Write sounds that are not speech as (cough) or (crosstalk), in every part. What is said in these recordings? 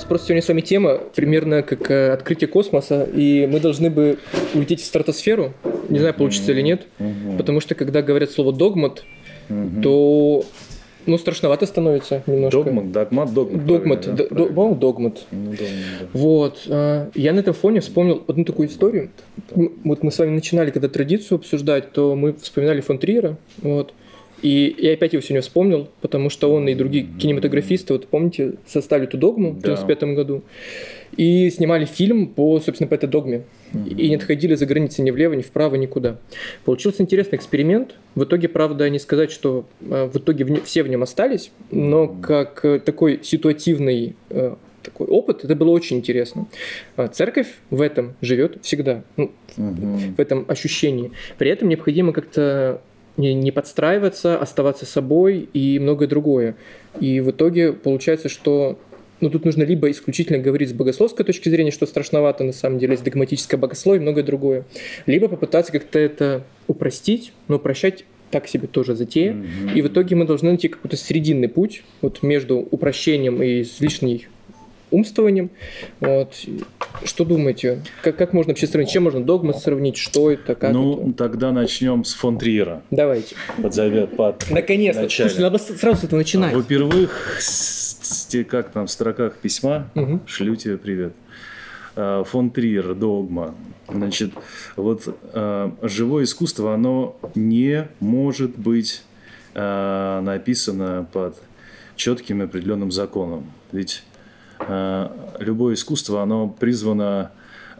нас просто сегодня с вами тема примерно как э, открытие космоса, и мы должны бы улететь в стратосферу. Не знаю, получится или нет, потому что когда говорят слово догмат, то ну, страшновато становится немножко. Догмат, догмат, догмат. Догмат, да? д- по-моему, догмат. Ну, догмат, да. Вот. а, Я на этом фоне вспомнил одну такую историю. Вот мы с вами начинали когда традицию обсуждать, то мы вспоминали фон Триера. Вот. И я опять его сегодня вспомнил, потому что он и другие кинематографисты, вот помните, составили эту догму в Да. 1995 году. И снимали фильм по, собственно, по этой догме. И не отходили за границы ни влево, ни вправо, никуда. Получился интересный эксперимент. В итоге, правда, не сказать, что э, в итоге в не- все в нем остались, но как э, такой ситуативный э, такой опыт, это было очень интересно. А Церковь в этом живет всегда, ну, Мгм. в этом ощущении. При этом необходимо как-то не, не подстраиваться, оставаться собой и многое другое. И в итоге получается, что ну, тут нужно либо исключительно говорить с богословской точки зрения, что страшновато на самом деле, есть догматическое богословие и многое другое. Либо попытаться как-то это упростить, но упрощать так себе тоже затея. Мгм. И в итоге мы должны найти какой-то срединный путь вот между упрощением и лишней умствованием. Вот. Что думаете? Как, как можно вообще сравнить? Чем можно догмат сравнить? Что это? Как Ну, это? тогда начнем с фон Триера. Давайте. Под завет, под... Наконец-то. Вначале. Слушайте, надо сразу с этого начинать. Во-первых, как там в строках письма, Мгм. шлю тебе привет. А, Фон Триер, догма. Значит, вот а, живое искусство, оно не может быть а, написано под четким и определенным законом. Ведь любое искусство, оно призвано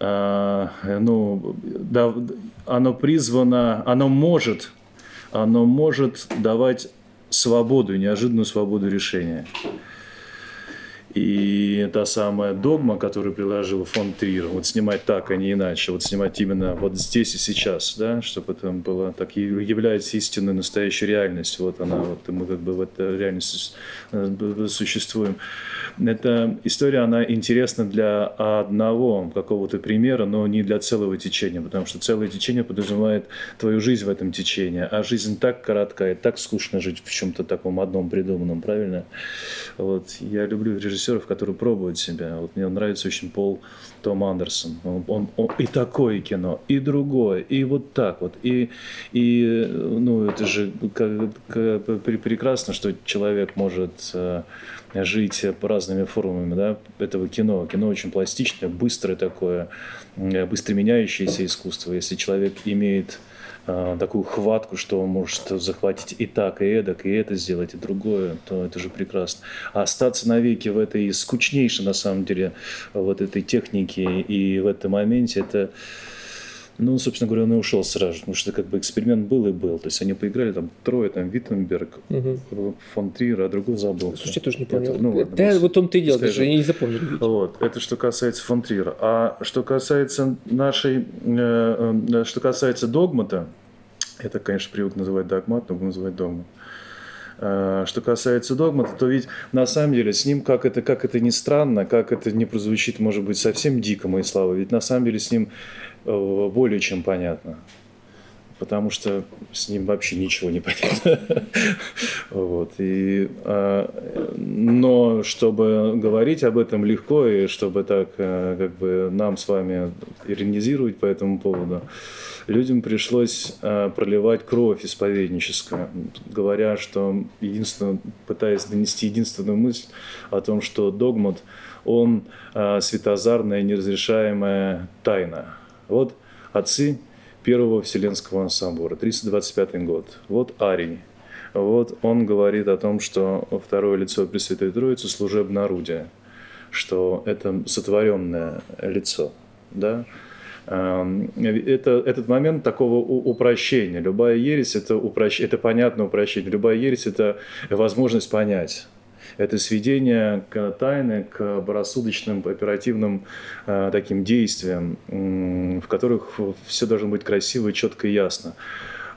а, ну, да, оно призвано, оно может, оно может давать свободу, неожиданную свободу решения. И та самая догма, которую приложил фон Триер, вот снимать так, а не иначе, вот снимать именно вот здесь и сейчас, да, чтобы это было так и является истинной настоящей реальностью. Вот она, вот мы как бы в этой реальности э, существуем. Эта история, она интересна для одного какого-то примера, но не для целого течения, потому что целое течение подразумевает твою жизнь в этом течении, а жизнь так коротка и так скучно жить в чем-то таком одном придуманном, правильно? Вот. Я люблю режиссеров, которые пробуют себя. Вот мне нравится очень Пол Том Андерсон. Он, он- он и такое кино, и другое, и вот так вот. И, и ну, это же как- как- пре- прекрасно, что человек может э, жить по разными формами да, этого кино. Кино очень пластичное, быстрое такое, быстро меняющееся искусство. Если человек имеет э, такую хватку, что может захватить и так, и эдак, и это сделать, и другое, то это же прекрасно. А остаться навеки в этой скучнейшей, на самом деле, вот этой технике и в этом моменте, это, ну, собственно говоря, он и ушел сразу, потому что как бы эксперимент был и был. То есть они поиграли там трое, там Виттенберг, Мгм. фон Триер, а другой забыл. Слушайте, я тоже не Это- понял. ну ладно, да, вот он ты делал, даже я не запомнил. Вот, это что касается фон Триера. А что касается нашей, э, э, что касается догмата, это, конечно, привык называть догмат, но буду называть догмат. Э, Что касается догмата, то ведь на самом деле с ним, как это, как это ни странно, как это не прозвучит, может быть, совсем дико, мои слова, ведь на самом деле с ним э, более чем понятно. Потому что с ним вообще ничего не понятно. (laughs) Вот. И, а, но чтобы говорить об этом легко, и чтобы так э, как бы нам с вами иронизировать по этому поводу, людям пришлось э, проливать кровь исповедническую, говоря, что единственно, пытаясь донести единственную мысль о том, что догмат, он э, светозарная, неразрешаемая тайна. Вот отцы Первого Вселенского собора, 325 год. Вот Арий. Вот он говорит о том, что второе лицо Пресвятой Троицы – служебное орудие, что это сотворенное лицо. Да? Эм, Это, этот момент такого упрощения. Любая ересь это, упрощ... это понятное упрощение. Любая ересь – это возможность понять. Это сведение к тайны, к рассудочным, оперативным э, таким действиям, м, в которых все должно быть красиво, четко и ясно.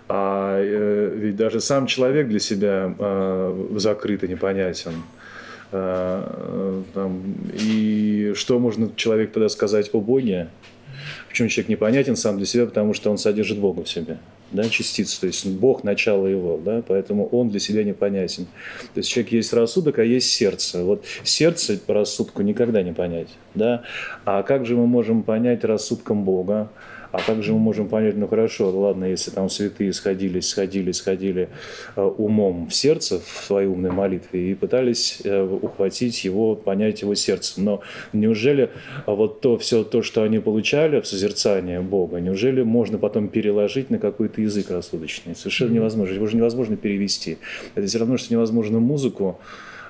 А э, ведь даже сам человек для себя э, закрыт и непонятен. Э, э, там, и что можно человек тогда сказать о Боге? Почему человек непонятен сам для себя? Потому что он содержит Бога в себе. да, частица, то есть Бог – начало его, да, поэтому он для себя непонятен. То есть человек есть рассудок, а есть сердце. Вот сердце по рассудку никогда не понять, да, а как же мы можем понять рассудком Бога? А как же мы можем понять, ну хорошо, ладно, если там святые сходились, сходили, сходили э, умом в сердце в своей умной молитве и пытались э, ухватить его, понять его сердцем. Но неужели вот то все то, что они получали в созерцании Бога, неужели можно потом переложить на какой-то язык рассудочный? Совершенно невозможно. Его же невозможно перевести. Это все равно, что невозможно музыку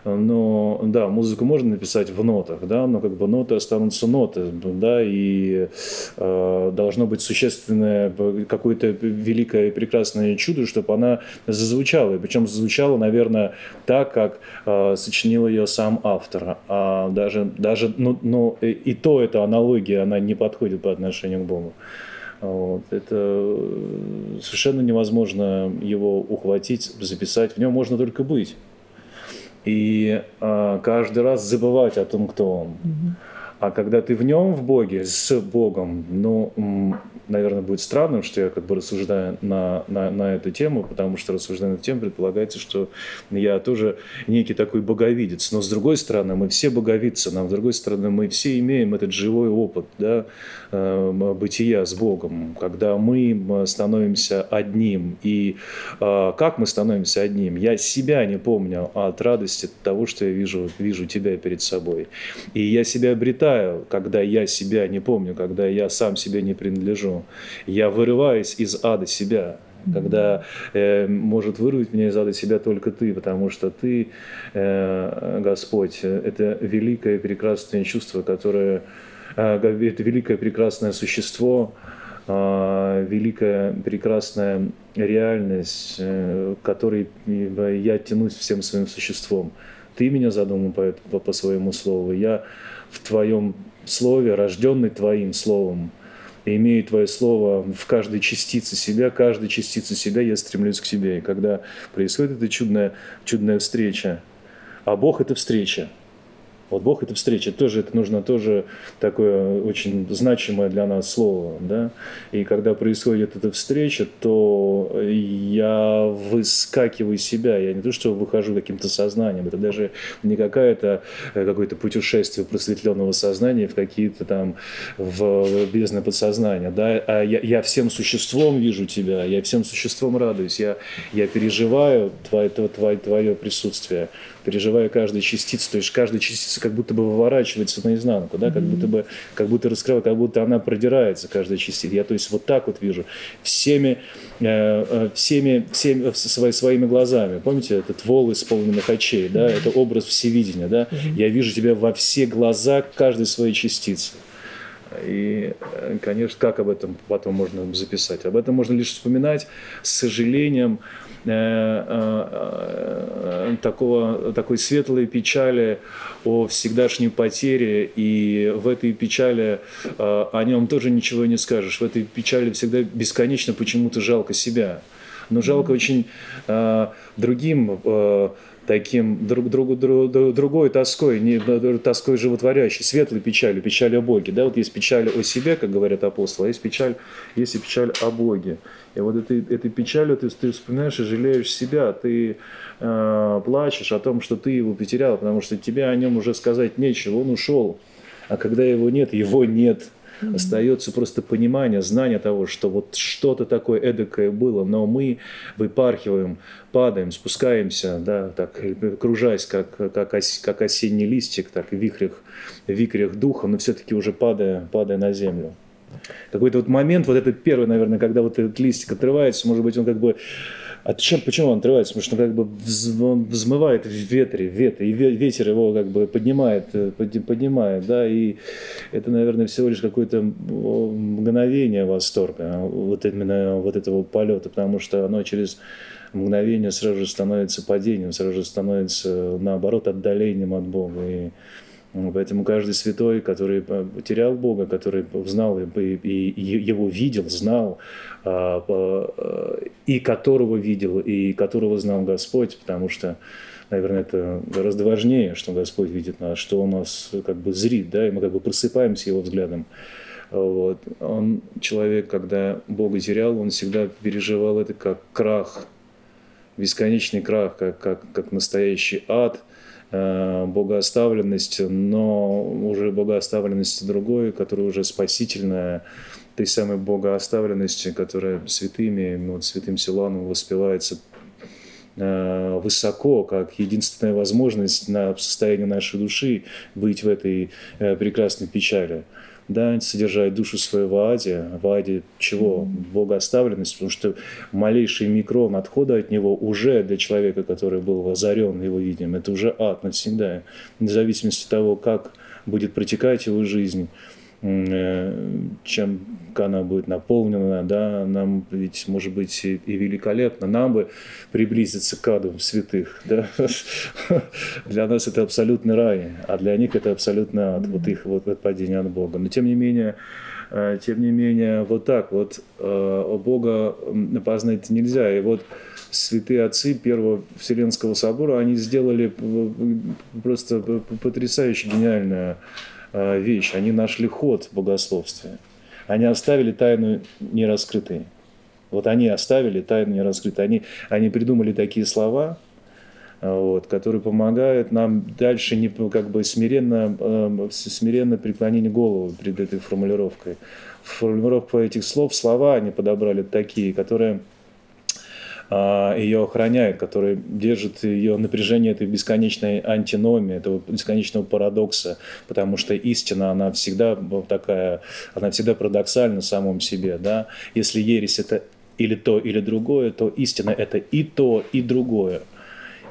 но да, музыку можно написать в нотах, да, но как бы ноты останутся ноты, да, и э, должно быть существенное какое-то великое и прекрасное чудо, чтобы она зазвучала, и причем зазвучала, наверное, так, как э, сочинил ее сам автор, а даже, даже ну, ну, и то эта аналогия, она не подходит по отношению к Богу. Вот. Это совершенно невозможно его ухватить, записать. В нем можно только быть и э, каждый раз забывать о том, кто он. Mm-hmm. А когда ты в нем, в Боге, с Богом, ну, наверное, будет странным, что я как бы рассуждаю на, на, на эту тему, потому что рассуждая на эту тему, предполагается, что я тоже некий такой боговидец. Но с другой стороны, мы все боговидцы, нам с другой стороны, мы все имеем этот живой опыт да, э, бытия с Богом, когда мы становимся одним. И э, как мы становимся одним? Я себя не помню от радости того, что я вижу, вижу тебя перед собой. И я себя обретаю, когда я себя не помню, когда я сам себе не принадлежу. Я вырываюсь из ада себя, когда э, может вырвать меня из ада себя только ты, потому что ты, э, Господь, это великое прекрасное чувство, которое, э, это великое прекрасное существо, э, великая прекрасная реальность, э, которой я тянусь всем своим существом. Ты меня задумал по, по, по своему слову, я в твоем слове, рожденный твоим словом, и имею Твое Слово в каждой частице себя, каждой частице себя я стремлюсь к Тебе. И когда происходит эта чудная, чудная встреча, а Бог – это встреча – вот Бог – это встреча. Тоже это нужно тоже такое очень значимое для нас слово. Да? И когда происходит эта встреча, то я выскакиваю из себя. Я не то, что выхожу каким-то сознанием. Это даже не какое-то э, какое-то путешествие просветленного сознания в какие-то там в бездны подсознания. Да? А я, я всем существом вижу тебя, я всем существом радуюсь. Я, я переживаю твое, твое, твое присутствие переживая каждую частицу, то есть каждая частица как будто бы выворачивается наизнанку, да, как будто бы, как будто раскрывает, как будто она продирается, каждая частица. Я, то есть, вот так вот вижу всеми, э, э всеми, всеми свои, своими глазами. Помните этот вол исполненных очей, да, это образ всевидения, да. Я вижу тебя во все глаза каждой своей частицы. И, э, конечно, как об этом потом можно записать? Об этом можно лишь вспоминать с сожалением, Э, э, э, такого, такой светлой печали о всегдашней потере, и в этой печали о нем тоже ничего не скажешь. В этой печали всегда бесконечно почему-то жалко себя. Но жалко очень другим таким друг, друг, друг, другой тоской, не тоской животворящей, светлой печалью, печаль о Боге. Да, вот есть печаль о себе, как говорят апостолы, а есть печаль, есть и печаль о Боге. И вот этой, этой печалью ты, ты вспоминаешь и жалеешь себя, ты э, плачешь о том, что ты его потерял, потому что тебе о нем уже сказать нечего, он ушел. А когда его нет, его нет. Остается просто понимание, знание того, что вот что-то такое эдакое было, но мы выпархиваем, падаем, спускаемся, да, так, кружась, как, как, ос, как осенний листик, так, в вихрях, в вихрях духа, но все-таки уже падая, падая на землю. Какой-то вот момент, вот это первый, наверное, когда вот этот листик отрывается, может быть, он как бы а чем, почему он отрывается? Потому что он как бы он взмывает в ветре, в ветре, и ветер его как бы поднимает, э, поднимает, да, и это, наверное, всего лишь какое-то мгновение восторга, вот именно вот этого полета, потому что оно через мгновение сразу же становится падением, сразу же становится, наоборот, отдалением от Бога. И Поэтому каждый святой, который потерял Бога, который узнал и, его видел, знал, а, а, и которого видел, и которого знал Господь, потому что, наверное, это гораздо важнее, что Господь видит нас, что Он нас как бы зрит, да, и мы как бы просыпаемся Его взглядом. Вот. Он, человек, когда Бога терял, он всегда переживал это как крах, бесконечный крах, как, как, как настоящий ад, э, богооставленность, но уже богооставленность другой, которая уже спасительная, той самой богооставленности, которая святыми, вот святым Силаном воспевается э, высоко, как единственная возможность на состояние нашей души быть в этой э, прекрасной печали да, содержать душу свою в аде. В аде чего? Богооставленность, потому что малейший микрон отхода от него уже для человека, который был озарен его видением, это уже ад навсегда. Вне зависимости от того, как будет протекать его жизнь, чем она будет наполнена, да, нам ведь может быть и, великолепно, нам бы приблизиться к аду святых, (laughs) да, для нас это абсолютный рай, а для них это абсолютно ад, вот их вот отпадение от Бога, но тем не менее, э, тем не менее, вот так вот э, Бога познать нельзя, и вот святые отцы Первого Вселенского собора, они сделали просто потрясающе гениальное Э, вещь. Они нашли ход в богословстве. Они оставили тайну нераскрытой. Вот они оставили тайну нераскрытой. Они, они придумали такие слова, э, вот, которые помогают нам дальше не как бы смиренно, э, смиренно преклонить голову перед этой формулировкой. Формулировка этих слов, слова они подобрали такие, которые ее охраняет, который держит ее напряжение этой бесконечной антиномии, этого бесконечного парадокса, потому что истина, она всегда такая, она всегда парадоксальна в самом себе, да. Если ересь это или то, или другое, то истина это и то, и другое.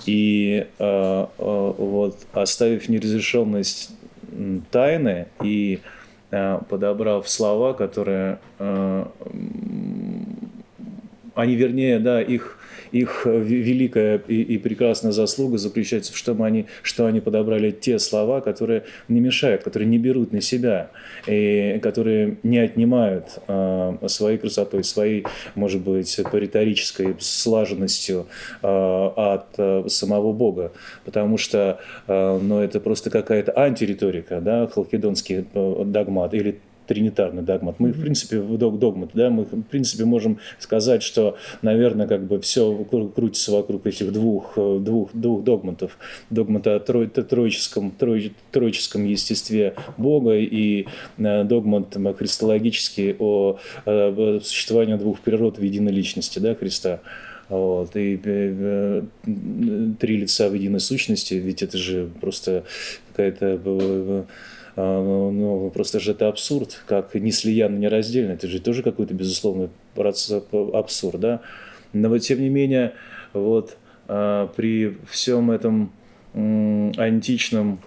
И э, э, вот оставив неразрешенность тайны и э, подобрав слова, которые э, они, вернее, да, их, их великая и, и прекрасная заслуга заключается в том, они, что они подобрали те слова, которые не мешают, которые не берут на себя, и которые не отнимают э, своей красотой, своей, может быть, по риторической слаженностью э, от э, самого Бога. Потому что э, ну, это просто какая-то антириторика, да, халкидонский э, догмат, или тринитарный догмат. Мы, в принципе, догмат, да, мы, в принципе, можем сказать, что, наверное, как бы все крутится вокруг этих двух, э, двух, двух догматов. Догмата о тро, троическом, тро, троическом естестве Бога и э, догмат христологический о, о существовании двух природ в единой личности, да, Христа. Вот. И э, три лица в единой сущности, ведь это же просто какая-то ну, ну, просто же это абсурд, как не слиянно, не раздельно. Это же тоже какой-то, безусловно, абсурд, да? Но вот, тем не менее, вот а, при всем этом античном,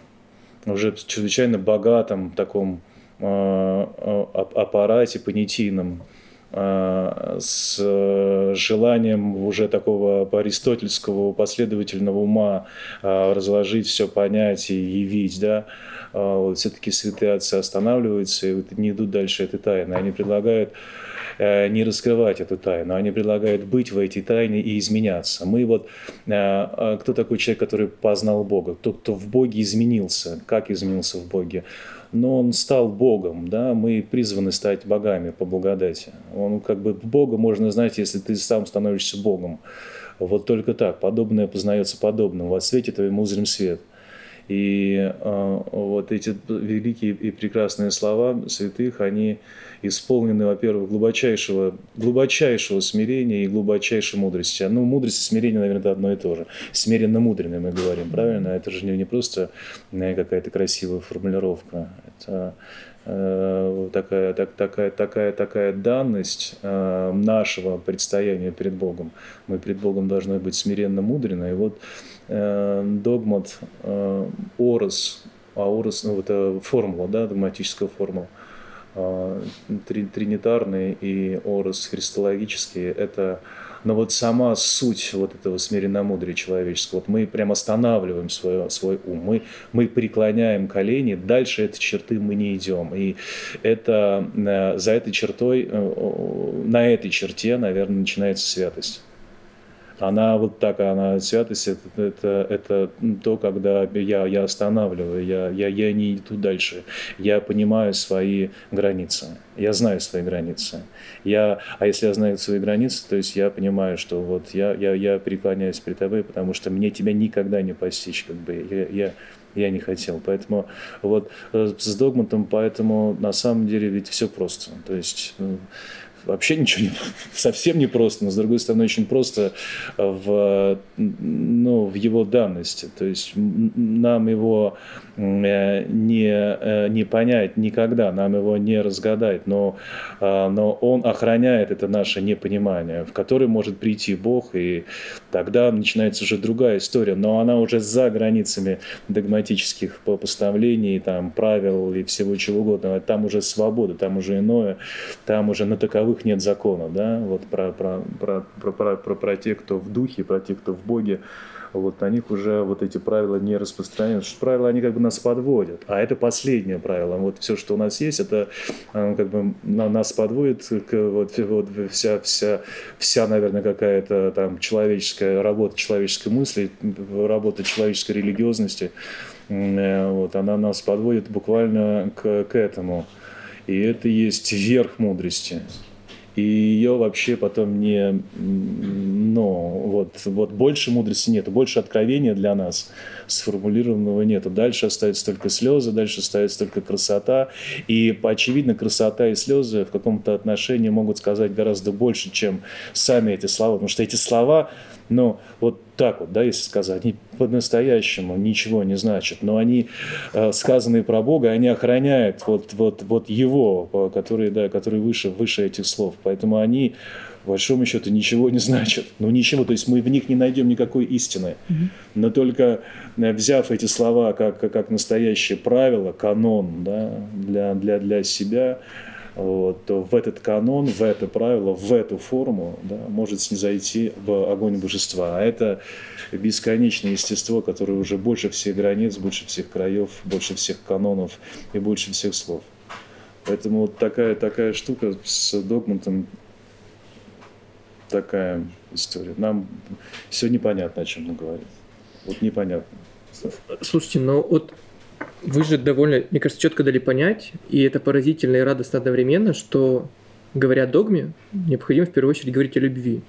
уже чрезвычайно богатом таком а, аппарате понятийном, с желанием уже такого аристотельского последовательного ума разложить все, понять и явить, да, а, все-таки святые отцы останавливаются и не идут дальше этой тайны. Они предлагают э, не раскрывать эту тайну, они предлагают быть в этой тайне и изменяться. Мы вот, э, а кто такой человек, который познал Бога? Тот, кто в Боге изменился. Как изменился в Боге? но он стал Богом, да, мы призваны стать богами по благодати. Он как бы Бога можно знать, если ты сам становишься Богом. Вот только так, подобное познается подобным. Во свете твоему узрим свет – и э, вот эти великие и прекрасные слова святых, они исполнены, во-первых, глубочайшего, глубочайшего смирения и глубочайшей мудрости. Ну, мудрость и смирение, наверное, это одно и то же. Смиренно мудренный мы говорим, правильно? Это же не, просто какая-то красивая формулировка. Это такая, так, такая, такая, такая данность э, нашего предстояния перед Богом. Мы перед Богом должны быть смиренно мудрены. И вот Э, догмат э, Орос, а Орос, ну, это формула, да, догматическая формула, э, тринитарный и Орос христологический, это но вот сама суть вот этого смиренномудрия человеческого, вот мы прям останавливаем свой, свой ум, мы, мы преклоняем колени, дальше этой черты мы не идем. И это за этой чертой, на этой черте, наверное, начинается святость. Она вот так, она святость это, это, это то, когда я, я останавливаю, я, я, я не иду дальше. Я понимаю свои границы. Я знаю свои границы. Я, а если я знаю свои границы, то есть я понимаю, что вот я, я, я преклоняюсь перед тобой, потому что мне тебя никогда не постичь, как бы я, я, я не хотел. Поэтому вот э, с догматом, поэтому на самом деле ведь все просто. То есть ну, вообще ничего не, (laughs) совсем не просто, но с другой стороны очень просто в, ну, в его данности. То есть нам его э, не, э, не понять никогда, нам его не разгадать, но, а, но он охраняет это наше непонимание, в которое может прийти Бог, и тогда начинается уже другая история, но она уже за границами догматических постановлений, там, правил и всего чего угодно. Там уже свобода, там уже иное, там уже на таковых нет закона, да, вот про, про, про, про, про, про, про тех, кто в духе, про тех, кто в Боге, вот на них уже вот эти правила не распространяются. Правила, они как бы нас подводят. А это последнее правило. Вот все, что у нас есть, это как бы нас подводит к вот, вот вся, вся, вся, наверное, какая-то там человеческая работа человеческой мысли, работа человеческой религиозности. Э, вот, она нас подводит буквально к, к этому. И это есть верх мудрости и ее вообще потом не, ну, вот, вот больше мудрости нету, больше откровения для нас сформулированного нету. Дальше остаются только слезы, дальше остается только красота, и, очевидно, красота и слезы в каком-то отношении могут сказать гораздо больше, чем сами эти слова, потому что эти слова, ну, вот так вот, да, если сказать, они по-настоящему ничего не значат, но они, э, сказанные про Бога, они охраняют вот, вот, вот Его, который, да, который выше, выше этих слов. Поэтому они, по большому счету, ничего не значат. Ну, ничего, то есть мы в них не найдем никакой истины. Но только э, взяв эти слова как, как настоящее правило, канон да, для, для, для себя, вот, то в этот канон, в это правило, в эту форму да, может снизойти в огонь божества. А это бесконечное естество, которое уже больше всех границ, больше всех краев, больше всех канонов и больше всех слов. Поэтому вот такая, такая штука с догматом, такая история. Нам все непонятно, о чем он говорит. Вот непонятно. Слушайте, но вот вы же довольно, мне кажется, четко дали понять, и это поразительно и радостно одновременно, что, говоря о догме, необходимо в первую очередь говорить о любви.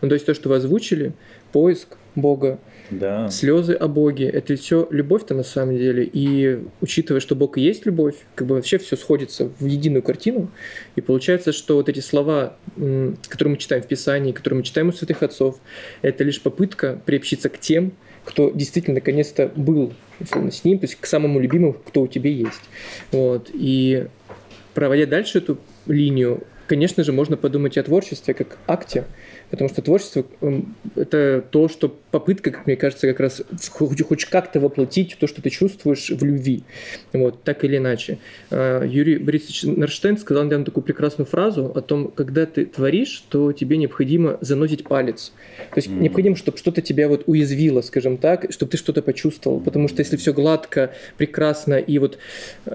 Ну, то есть то, что вы озвучили, поиск Бога, да. слезы о Боге, это все любовь-то на самом деле. И учитывая, что Бог и есть любовь, как бы вообще все сходится в единую картину. И получается, что вот эти слова, которые мы читаем в Писании, которые мы читаем у святых отцов, это лишь попытка приобщиться к тем, кто действительно наконец-то был условно, с ним, то есть к самому любимому, кто у тебя есть. Вот. И проводя дальше эту линию, конечно же, можно подумать о творчестве как акте, потому что творчество эм, – это то, что попытка, как мне кажется, как раз хоть, хоть как-то воплотить то, что ты чувствуешь в любви, вот, так или иначе. А, Юрий Борисович Нарштейн сказал недавно такую прекрасную фразу о том, когда ты творишь, то тебе необходимо заносить палец. То есть mm-hmm. необходимо, чтобы что-то тебя вот уязвило, скажем так, чтобы ты что-то почувствовал, потому что если все гладко, прекрасно и вот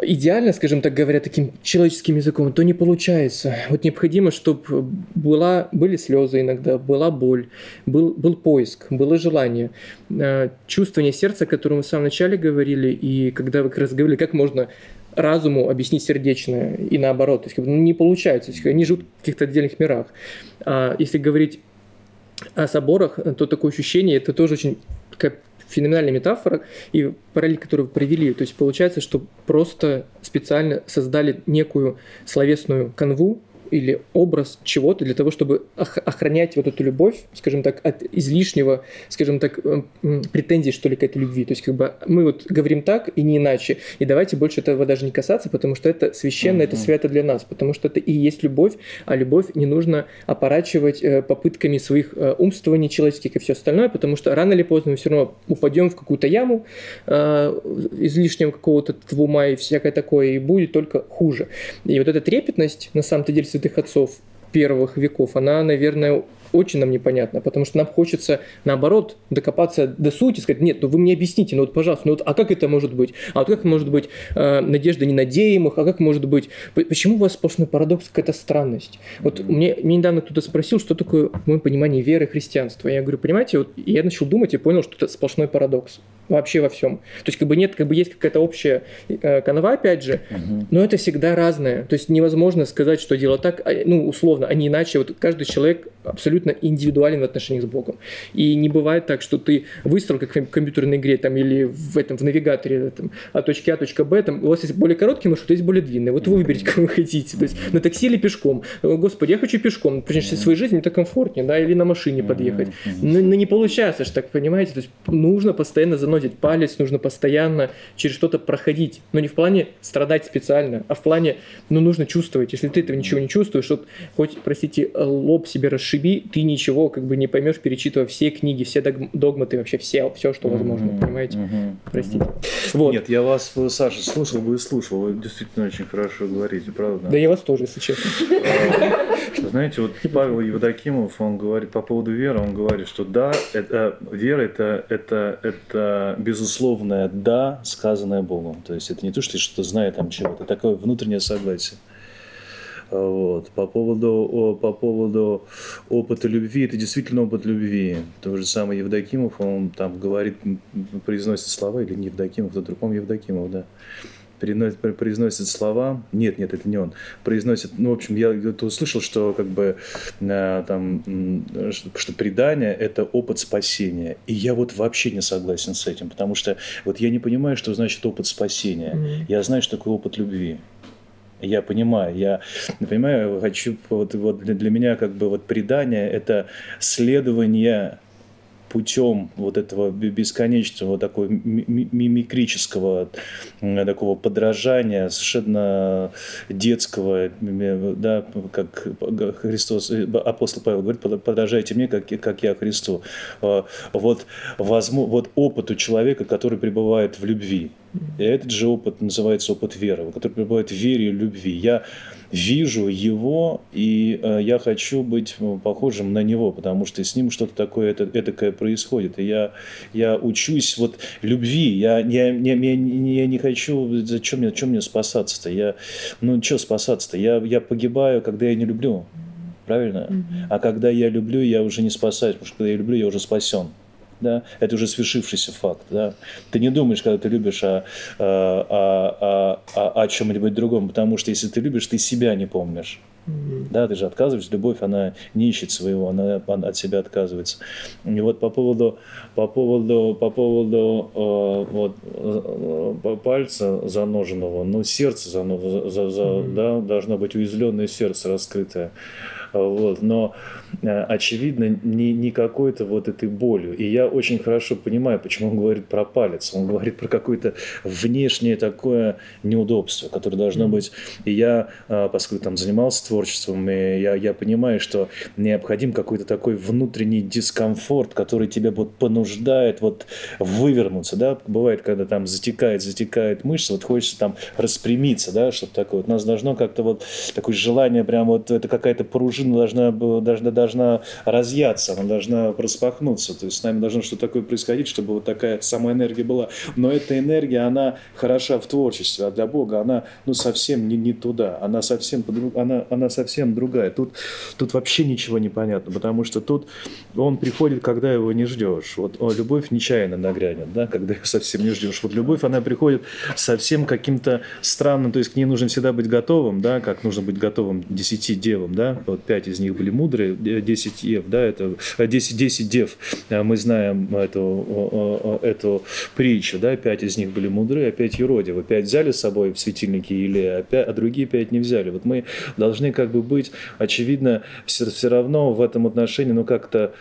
идеально, скажем так говоря, таким человеческим языком, то не получается. Вот необходимо, чтобы была, были слезы иногда, когда была боль, был, был поиск, было желание, э, чувствование сердца, о котором мы в самом начале говорили, и когда вы как раз говорили, как можно разуму объяснить сердечное и наоборот. То есть ну, не получается, есть, они живут в каких-то отдельных мирах. А если говорить о соборах, то такое ощущение, это тоже очень такая феноменальная метафора и параллель, которую вы провели. То есть получается, что просто специально создали некую словесную канву, или образ чего-то для того, чтобы охранять вот эту любовь, скажем так, от излишнего, скажем так, эм, претензий, что ли, к этой любви. То есть, как бы мы вот говорим так и не иначе. И давайте больше этого даже не касаться, потому что это священно, mm-hmm. это свято для нас, потому что это и есть любовь, а любовь не нужно опорачивать э, попытками своих э, умствований человеческих и все остальное, потому что рано или поздно мы все равно упадем в какую-то яму э, излишнего какого-то ума и всякое такое, и будет только хуже. И вот эта трепетность, на самом-то деле, святых отцов, первых веков, она, наверное, очень нам непонятно, потому что нам хочется, наоборот, докопаться до сути, сказать, нет, ну вы мне объясните, ну вот, пожалуйста, ну вот, а как это может быть? А вот как может быть э, надежда ненадеемых, а как может быть, почему у вас сплошной парадокс, какая-то странность? Вот мне, мне недавно кто-то спросил, что такое, в моем понимании, вера и христианство. Я говорю, понимаете, вот я начал думать и понял, что это сплошной парадокс вообще во всем. То есть как бы нет, как бы есть какая-то общая э, канва, опять же, угу. но это всегда разное. То есть невозможно сказать, что дело так, а, ну условно, а не иначе. Вот каждый человек абсолютно индивидуален в отношениях с Богом. И не бывает так, что ты выстроил как в компьютерной игре там или в этом в навигаторе там, от точки А точка Б, там у вас есть более короткий маршрут, есть более длинный. Вот вы выберите, (laughs) как вы хотите. То есть на такси или пешком. Господи, я хочу пешком, потому что в своей жизни это комфортнее, да, или на машине подъехать. Но, но не получается же так, понимаете? То есть нужно постоянно заносить заносить палец, нужно постоянно через что-то проходить. Но не в плане страдать специально, а в плане, ну, нужно чувствовать. Если ты этого ничего не чувствуешь, вот хоть, простите, лоб себе расшиби, ты ничего как бы не поймешь, перечитывая все книги, все догматы, вообще все, все, что возможно, mm-hmm. понимаете? Mm-hmm. Простите. Вот. Нет, я вас, Саша, слушал бы и слушал, вы действительно очень хорошо говорите, правда? Да я вас тоже, если честно. Знаете, вот Павел Евдокимов, он говорит по поводу веры, он говорит, что да, это, вера это, это, это безусловное «да», сказанное Богом. То есть это не то, что ты что-то знаешь там чего-то, такое внутреннее согласие. Вот. По, поводу, по поводу опыта любви, это действительно опыт любви. То же самое Евдокимов, он там говорит, произносит слова, или не Евдокимов, кто другом Евдокимов, да произносит слова. Нет, нет, это не он. Произносит, ну, в общем, я услышал, что как бы э, там, что предание – это опыт спасения. И я вот вообще не согласен с этим, потому что вот я не понимаю, что значит опыт спасения. Mm-hmm. Я знаю, что такое опыт любви. Я понимаю, я понимаю, хочу, вот, вот для, меня как бы вот предание – это следование путем вот этого бесконечного такого мимикрического такого подражания, совершенно детского, да, как Христос, апостол Павел говорит, подражайте мне, как, как я Христу. А, вот, возможно, вот опыт у человека, который пребывает в любви. И этот же опыт называется опыт веры, который пребывает в вере и любви. Я вижу его, и э, я хочу быть э, похожим на него, потому что с ним что-то такое это, этакое происходит. И я, я учусь вот любви, я, я, я, я, я не хочу, зачем мне, чем мне спасаться-то? Я, ну, что спасаться-то? Я, я погибаю, когда я не люблю. Правильно? Mm-hmm. А когда я люблю, я уже не спасаюсь, потому что когда я люблю, я уже спасен да, это уже свершившийся факт, да. Ты не думаешь, когда ты любишь о, о, о, о, о чем-нибудь другом, потому что если ты любишь, ты себя не помнишь. Mm-hmm. Да, ты же отказываешься, любовь, она не ищет своего, она, она от себя отказывается. И вот по поводу, по поводу, по поводу э, вот, э, пальца заноженного, ну, сердце заноженного, за, за, mm-hmm. да, должно быть уязвленное сердце раскрытое. Вот, но очевидно, не, не какой-то вот этой болью. И я очень хорошо понимаю, почему он говорит про палец. Он говорит про какое-то внешнее такое неудобство, которое должно быть. И я, э, поскольку там занимался творчеством, и я, я понимаю, что необходим какой-то такой внутренний дискомфорт, который тебя вот понуждает вот вывернуться, да, бывает, когда там затекает, затекает мышца, вот хочется там распрямиться, да, чтобы такое. Вот нас должно как-то вот такое желание, прям вот это какая-то пружина должна, должна должна разъяться, она должна распахнуться. То есть с нами должно что-то такое происходить, чтобы вот такая сама энергия была. Но эта энергия, она хороша в творчестве, а для Бога она ну, совсем не, не туда. Она совсем, она, она совсем другая. Тут, тут вообще ничего не понятно, потому что тут он приходит, когда его не ждешь. Вот о, любовь нечаянно нагрянет, да, когда ее совсем не ждешь. Вот любовь, она приходит совсем каким-то странным, то есть к ней нужно всегда быть готовым, да, как нужно быть готовым десяти девам, да, вот пять из них были мудрые, 10 ев, да, это 10, 10 дев. А мы знаем эту, эту притчу, да, пять из них были мудры, а пять юродивы. Пять взяли с собой в светильники или а, а другие пять не взяли. Вот мы должны как бы быть, очевидно, все, все равно в этом отношении, ну, как-то Э,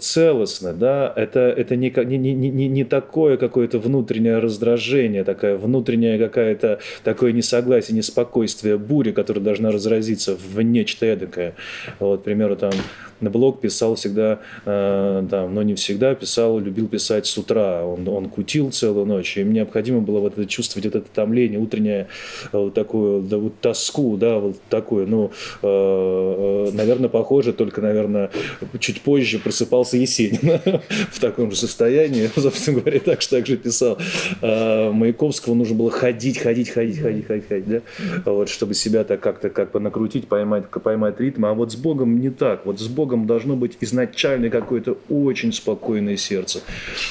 целостно, да, это, это не, не, не, не, такое какое-то внутреннее раздражение, такая внутренняя какая-то такое несогласие, неспокойствие, буря, которая должна разразиться в нечто эдакое. Вот, к примеру, там на блог писал всегда, э, там, но не всегда писал, любил писать с утра. Он, он кутил целую ночь, и мне необходимо было вот это чувствовать вот это томление, утреннее, э, вот такую да, вот тоску, да, вот такую, ну, э, э, наверное, похоже, только, наверное, чуть позже просыпался Есенин (laughs) в таком же состоянии, собственно говоря, так же так же писал. Э, Маяковского нужно было ходить, ходить, ходить, ходить, ходить, ходить, да, вот, чтобы себя так как-то как бы накрутить, поймать, поймать ритм, а вот с Богом не так, вот с Богом Богом должно быть изначально какое-то очень спокойное сердце.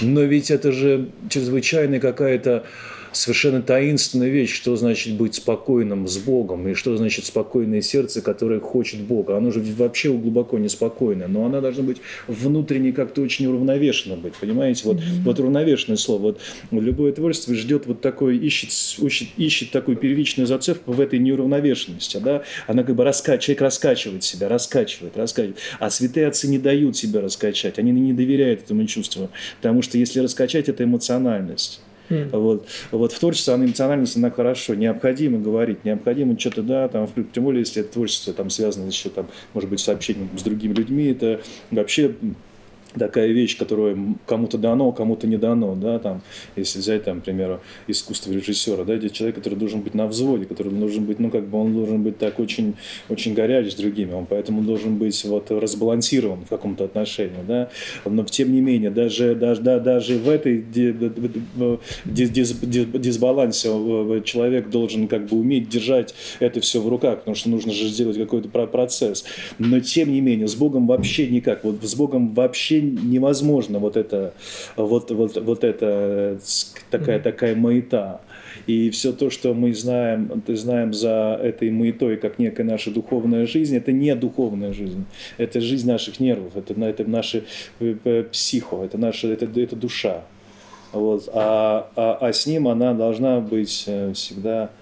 Но ведь это же чрезвычайно какая-то совершенно таинственная вещь, что значит быть спокойным с Богом, и что значит спокойное сердце, которое хочет Бога. Оно же вообще глубоко неспокойное, но она должна быть внутренне как-то очень уравновешенно быть, понимаете? Вот, mm-hmm. вот уравновешенное слово. Вот любое творчество ждет вот такое, ищет, ищет, ищет такую первичную зацепку в этой неуравновешенности, да? Она как бы раскачивает, человек раскачивает себя, раскачивает, раскачивает. А святые отцы не дают себя раскачать, они не доверяют этому чувству, потому что если раскачать, это эмоциональность. Вот, вот в творчестве она эмоциональность, она хорошо, необходимо говорить, необходимо что-то, да, там, тем более, если это творчество там связано еще, там, может быть, с общением с другими людьми, это вообще такая вещь, которая кому-то дано, кому-то не дано, да, там, если взять, там, к примеру, искусство режиссера, да, где человек, который должен быть на взводе, который должен быть, ну, как бы он должен быть так очень, очень горяч с другими, он поэтому должен быть вот разбалансирован в каком-то отношении, да, но тем не менее, даже, даже, да, даже в этой дис, дис, дис, дисбалансе человек должен как бы уметь держать это все в руках, потому что нужно же сделать какой-то процесс, но тем не менее, с Богом вообще никак, вот с Богом вообще невозможно вот это, вот, вот, вот это такая, такая маята. И все то, что мы знаем, ты знаем за этой маятой, как некая наша духовная жизнь, это не духовная жизнь. Это жизнь наших нервов, это, это наша э, э, психо, это, наша, это, это душа. Вот. А, а, а с ним она должна быть э, всегда Э,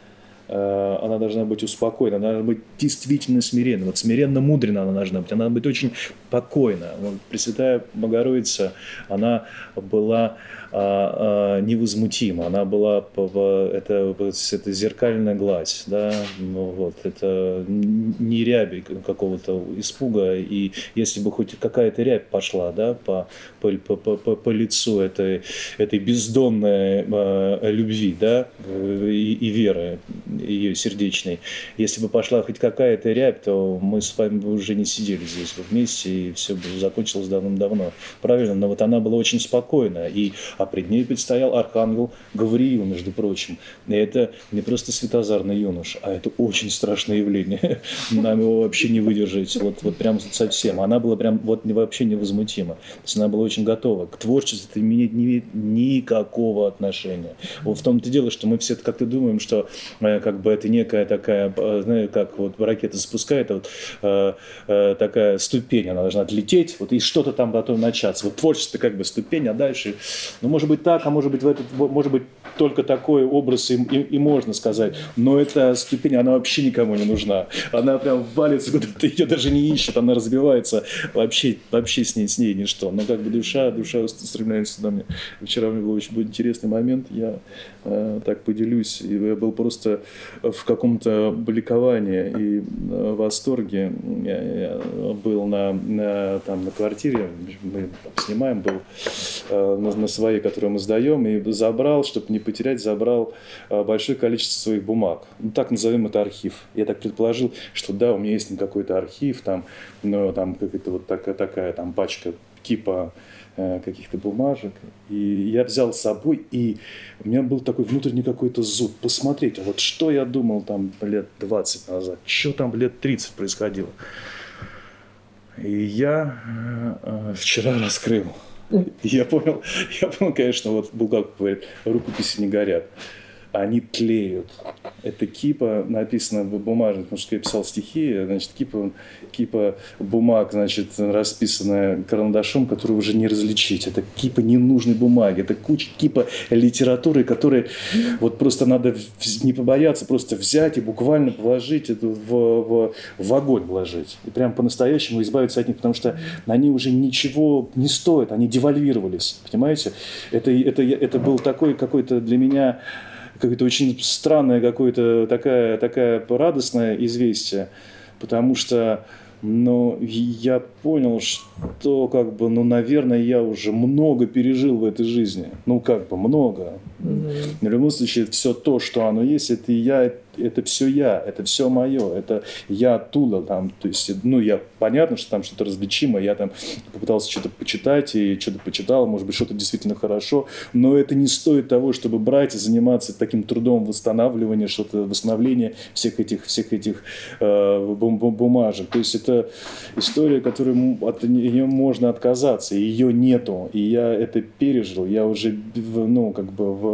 она должна быть успокоена, она должна быть действительно смиренна. Вот смиренно мудрена она должна быть, она должна быть очень покойна. Вот Пресвятая Богородица, она была а, а, невозмутима, она была, это, это зеркальная гладь, да, ну, вот, это не ряби какого-то испуга, и если бы хоть какая-то рябь пошла, да, по, по, по, по, по лицу этой, этой бездонной э, любви, да, и, и веры ее сердечной, если бы пошла хоть какая-то рябь, то мы с вами бы уже не сидели здесь бы вместе, и все бы закончилось давным-давно. Правильно, но вот она была очень спокойна, и а пред ней предстоял архангел Гавриил, между прочим. И это не просто светозарный юнош, а это очень страшное явление. (laughs) Нам его вообще не выдержать, вот, вот прям совсем. Она была прям вот вообще невозмутима. То есть она была очень готова. К творчеству это имеет имеет никакого отношения. Вот в том-то дело, что мы все как-то думаем, что э, как бы это некая такая, э, знаете, как вот ракета запускает, вот э, э, такая ступень, она должна отлететь, вот и что-то там потом начаться. Вот творчество как бы ступень, а дальше, ну, может быть так, а может быть в этот, может быть только такой образ и, и, и можно сказать. Но эта ступень, она вообще никому не нужна. Она прям валится куда-то, ее даже не ищет, она разбивается. Вообще, вообще с ней, с ней ничто. Но как бы душа, душа стремляется туда. Мне. Вчера у меня был очень был интересный момент, я э, так поделюсь. Я был просто в каком-то ликовании и э, восторге. Я, я был на, на, там, на квартире, мы снимаем, был э, на, на своей, которую мы сдаем, и забрал, чтобы не потерять, забрал э, большое количество своих бумаг. Ну, так назовем это архив. Я так предположил, что да, у меня есть какой-то архив, там, но там какая-то вот такая, такая там пачка кипа э, каких-то бумажек. И я взял с собой, и у меня был такой внутренний какой-то зуб. Посмотреть, вот что я думал там лет 20 назад, что там лет 30 происходило. И я э, вчера раскрыл я понял, (laughs) я понял, конечно, вот Булгаков говорит, рукописи не горят они тлеют. Это кипа написано в бумажных, потому что я писал стихи, значит, кипа, кипа бумаг, значит, расписанная карандашом, которую уже не различить. Это кипа ненужной бумаги, это куча кипа литературы, которые вот просто надо не побояться, просто взять и буквально положить это в, в, в огонь вложить. И прям по-настоящему избавиться от них, потому что они уже ничего не стоят, они девальвировались, понимаете? Это, это, это был такой какой-то для меня какое-то очень странное, какое-то такая, такая радостное известие. потому что но я понял, что, как бы, ну, наверное, я уже много пережил в этой жизни. Ну, как бы, много. Mm-hmm. В любом случае, все то, что оно есть, это я, это все я, это все мое, это я оттуда там, то есть, ну, я, понятно, что там что-то различимое, я там попытался что-то почитать и что-то почитал, может быть, что-то действительно хорошо, но это не стоит того, чтобы брать и заниматься таким трудом восстанавливания, что-то восстановления всех этих, всех этих э, бум бумажек. То есть, это история, которую от нее можно отказаться, ее нету, и я это пережил, я уже, ну, как бы, в,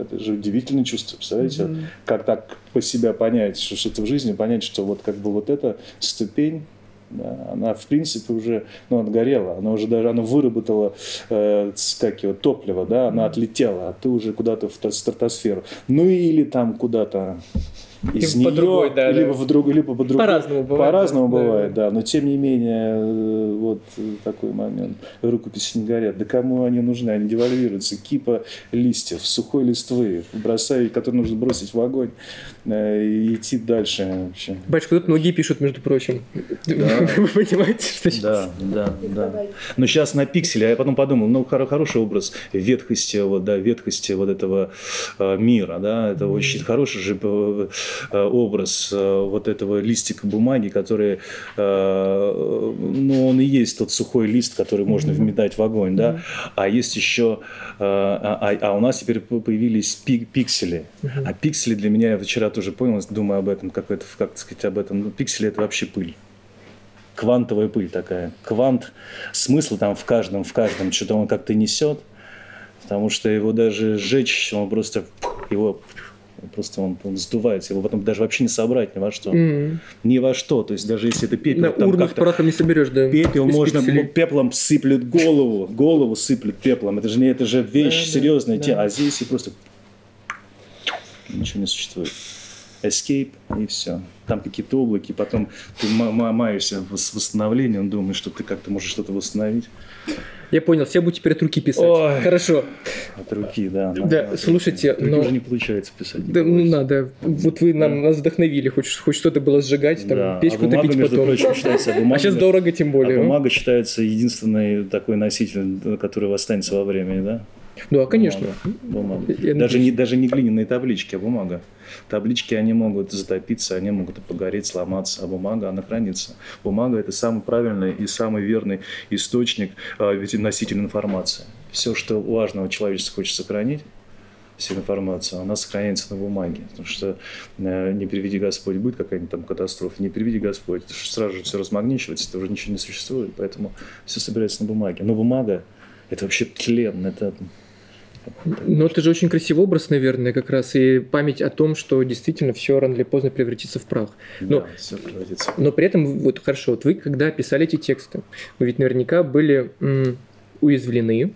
это же удивительное чувство, представляете, mm-hmm. как так по себя понять, что что-то в жизни, понять, что вот как бы вот эта ступень, да, она в принципе уже ну, отгорела, она уже даже она выработала э, как его, топливо, да, она отлетела, а ты уже куда-то в стратосферу. Ну или там куда-то из либо нее, другой, да, либо, да. В друг, либо по другому. По-разному бывает. По-разному да. бывает, да. Но тем не менее, э, вот такой момент. Рукописи не горят. Да кому они нужны? Они девальвируются. Кипа листьев, сухой листвы, бросают, которые нужно бросить в огонь э, и идти дальше вообще. Батюшка, тут многие пишут, между прочим. Да. (laughs) Вы понимаете, что сейчас? Да, да, да. Но сейчас на пикселе, а я потом подумал, ну, хороший образ ветхости, вот, да, ветхости вот этого э, мира, да, это очень хороший же Э, образ э, вот этого листика бумаги, который, э, ну, он и есть тот сухой лист, который можно вметать в огонь, да, а есть еще, а, а, а у нас теперь появились пиксели, а пиксели для меня, я вчера тоже понял, думаю об этом, как это, как сказать, об этом, ну, пиксели это вообще пыль. Квантовая пыль такая. Квант, смысл там в каждом, в каждом, что-то он как-то несет, потому что его даже сжечь, он просто его Просто он, он сдувается, его потом даже вообще не собрать ни во что. Mm. Ни во что. То есть даже если это пепел... На там урну с прахом не соберешь, да? Пепел можно... Пикселей. Пеплом сыплет голову. Голову сыплет пеплом. Это же, не, это же вещь да, серьезная. Да, А здесь и просто... Ничего не существует. Escape и все. Там какие-то облаки, потом ты маешься с восстановлением, думаешь, что ты как-то можешь что-то восстановить. Я понял, все будут теперь от руки писать. Ой. Хорошо. От руки, да. Да, да слушайте, но... уже не получается писать. Да, ну надо. Вот вы нам, да. нас вдохновили, хоть, хоть что-то было сжигать, там, да. печку а бумага, топить потом. Прочим, считается, а, (laughs) бумага, а сейчас дорого тем более. А бумага считается единственный такой носитель, который останется во времени, да? Да, конечно. Бумага. бумага. Даже, не, даже не глиняные таблички, а бумага. Таблички, они могут затопиться, они могут погореть, сломаться, а бумага, она хранится. Бумага – это самый правильный и самый верный источник, а, носитель информации. Все, что важного человечество хочет сохранить, всю информацию, она сохраняется на бумаге. Потому что э, не приведи Господь, будет какая-нибудь там катастрофа, не приведи Господь, это сразу же все размагничивается, это уже ничего не существует, поэтому все собирается на бумаге. Но бумага – это вообще тлен, это ну, это же очень красивый образ, наверное, как раз, и память о том, что действительно все рано или поздно превратится в прах. Но, да, все превратится. Но при этом, вот хорошо, вот вы, когда писали эти тексты, вы ведь наверняка были м, уязвлены,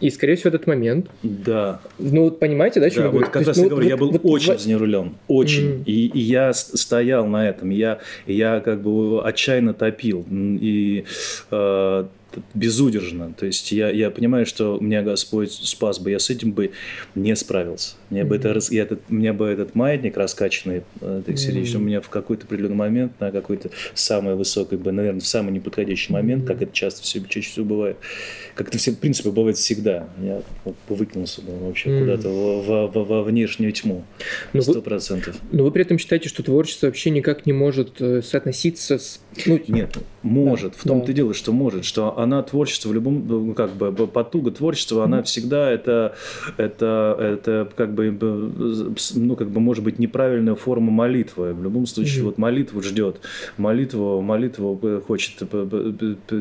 и, скорее всего, этот момент. Да. Ну, понимаете, да, что да, вот как раз ну, я говорю, вот, я был вот, очень вот... изнервлен, очень. Mm. И, и я стоял на этом, я, я как бы отчаянно топил. И э, безудержно. То есть я, я понимаю, что меня Господь спас бы, я с этим бы не справился. Мне mm-hmm. бы, это, я этот, мне бы этот маятник раскачанный, э, так mm-hmm. у меня в какой-то определенный момент, на какой-то самый высокий, наверное, в самый неподходящий момент, mm-hmm. как это часто все, чаще всего бывает, как это все, в принципе, бывает всегда. Я выкинулся бы вообще mm-hmm. куда-то во, во, во внешнюю тьму, сто процентов. Но вы при этом считаете, что творчество вообще никак не может э, соотноситься с... Ну, Нет, может. Да, в том-то да. дело, что может, что она творчество в любом, ну, как бы, потуга творчества, она всегда это, это, это как бы, ну, как бы, может быть, неправильная форма молитвы. В любом случае, mm-hmm. вот молитву ждет, молитву, молитву хочет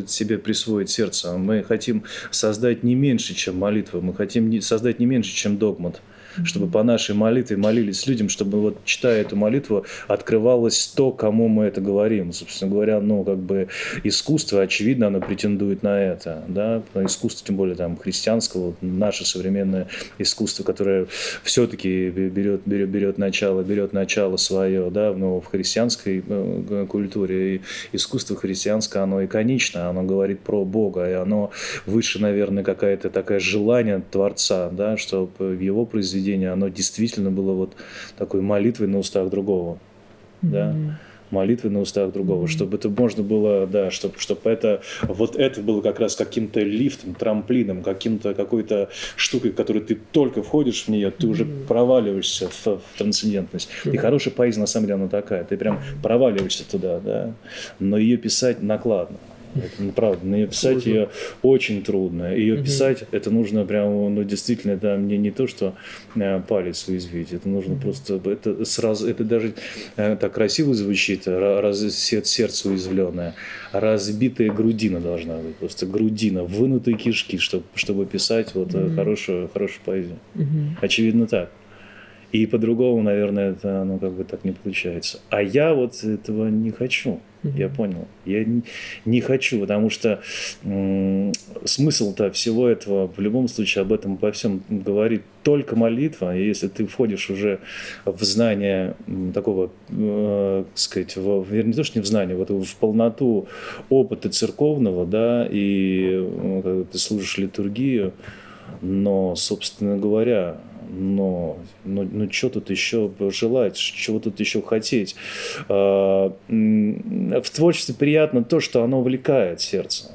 себе присвоить сердце. Мы хотим создать не меньше, чем молитва, мы хотим создать не меньше, чем догмат чтобы по нашей молитве молились людям, чтобы вот читая эту молитву открывалось то, кому мы это говорим. Собственно говоря, ну как бы искусство, очевидно, оно претендует на это, да, искусство, тем более там христианского, вот, наше современное искусство, которое все-таки берет, берет, берет начало, берет начало свое, да, но в христианской э, культуре и искусство христианское, оно иконично, оно говорит про Бога, и оно выше, наверное, какая-то такая желание Творца, да, чтобы в его произведении оно действительно было вот такой молитвой на устах другого, mm-hmm. да молитвы на устах другого, чтобы это можно было, да, чтобы, чтобы это, вот это было как раз каким-то лифтом, трамплином, каким-то, какой-то штукой, в которой ты только входишь в нее, ты уже проваливаешься в, в трансцендентность. И хорошая поэзия, на самом деле, она такая, ты прям проваливаешься туда, да, но ее писать накладно. Это ну, правда, писать ее очень трудно. Ее писать, это нужно прям, ну, действительно, это мне не то, что э, палец уязвить, это нужно просто, это сразу, это даже э, так красиво звучит, раз, сердце уязвленное, разбитая грудина должна быть, просто грудина, вынутые кишки, чтобы, чтобы писать вот mm-hmm. хорошую, хорошую поэзию. Mm-hmm. Очевидно так. И по-другому, наверное, это ну, как бы так не получается. А я вот этого не хочу. Я понял. Я не, не хочу, потому что м- смысл-то всего этого в любом случае об этом по всем говорит только молитва. И если ты входишь уже в знание такого, э, сказать, в, не то, что не в знание, вот в полноту опыта церковного, да, и когда ты служишь литургию, но, собственно говоря, но, но, но что тут еще желать, чего тут еще хотеть? А, в творчестве приятно то, что оно увлекает сердце.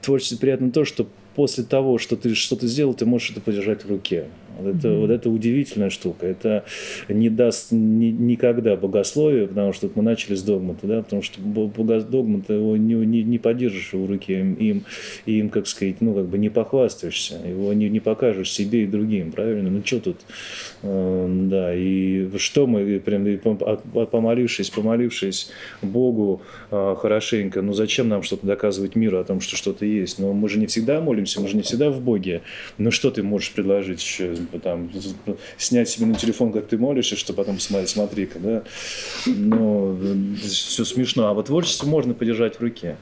В творчестве приятно то, что после того, что ты что-то сделал, ты можешь это подержать в руке. Вот это, mm-hmm. вот это удивительная штука. Это не даст ни, никогда богословие, потому что мы начали с догмата, да, потому что догмат его не, не, не поддержишь в руке, им, им, как сказать, ну, как бы не похвастаешься, его не, не покажешь себе и другим, правильно? Ну, что тут? Э, да, и что мы, прям, помолившись, помолившись Богу э, хорошенько, ну, зачем нам что-то доказывать миру о том, что что-то есть? Но мы же не всегда молимся, мы же не всегда в Боге. Ну, что ты можешь предложить там, снять себе на телефон, как ты молишься, что потом смотри, смотри-ка, да. Но все смешно. А вот творчество можно подержать в руке.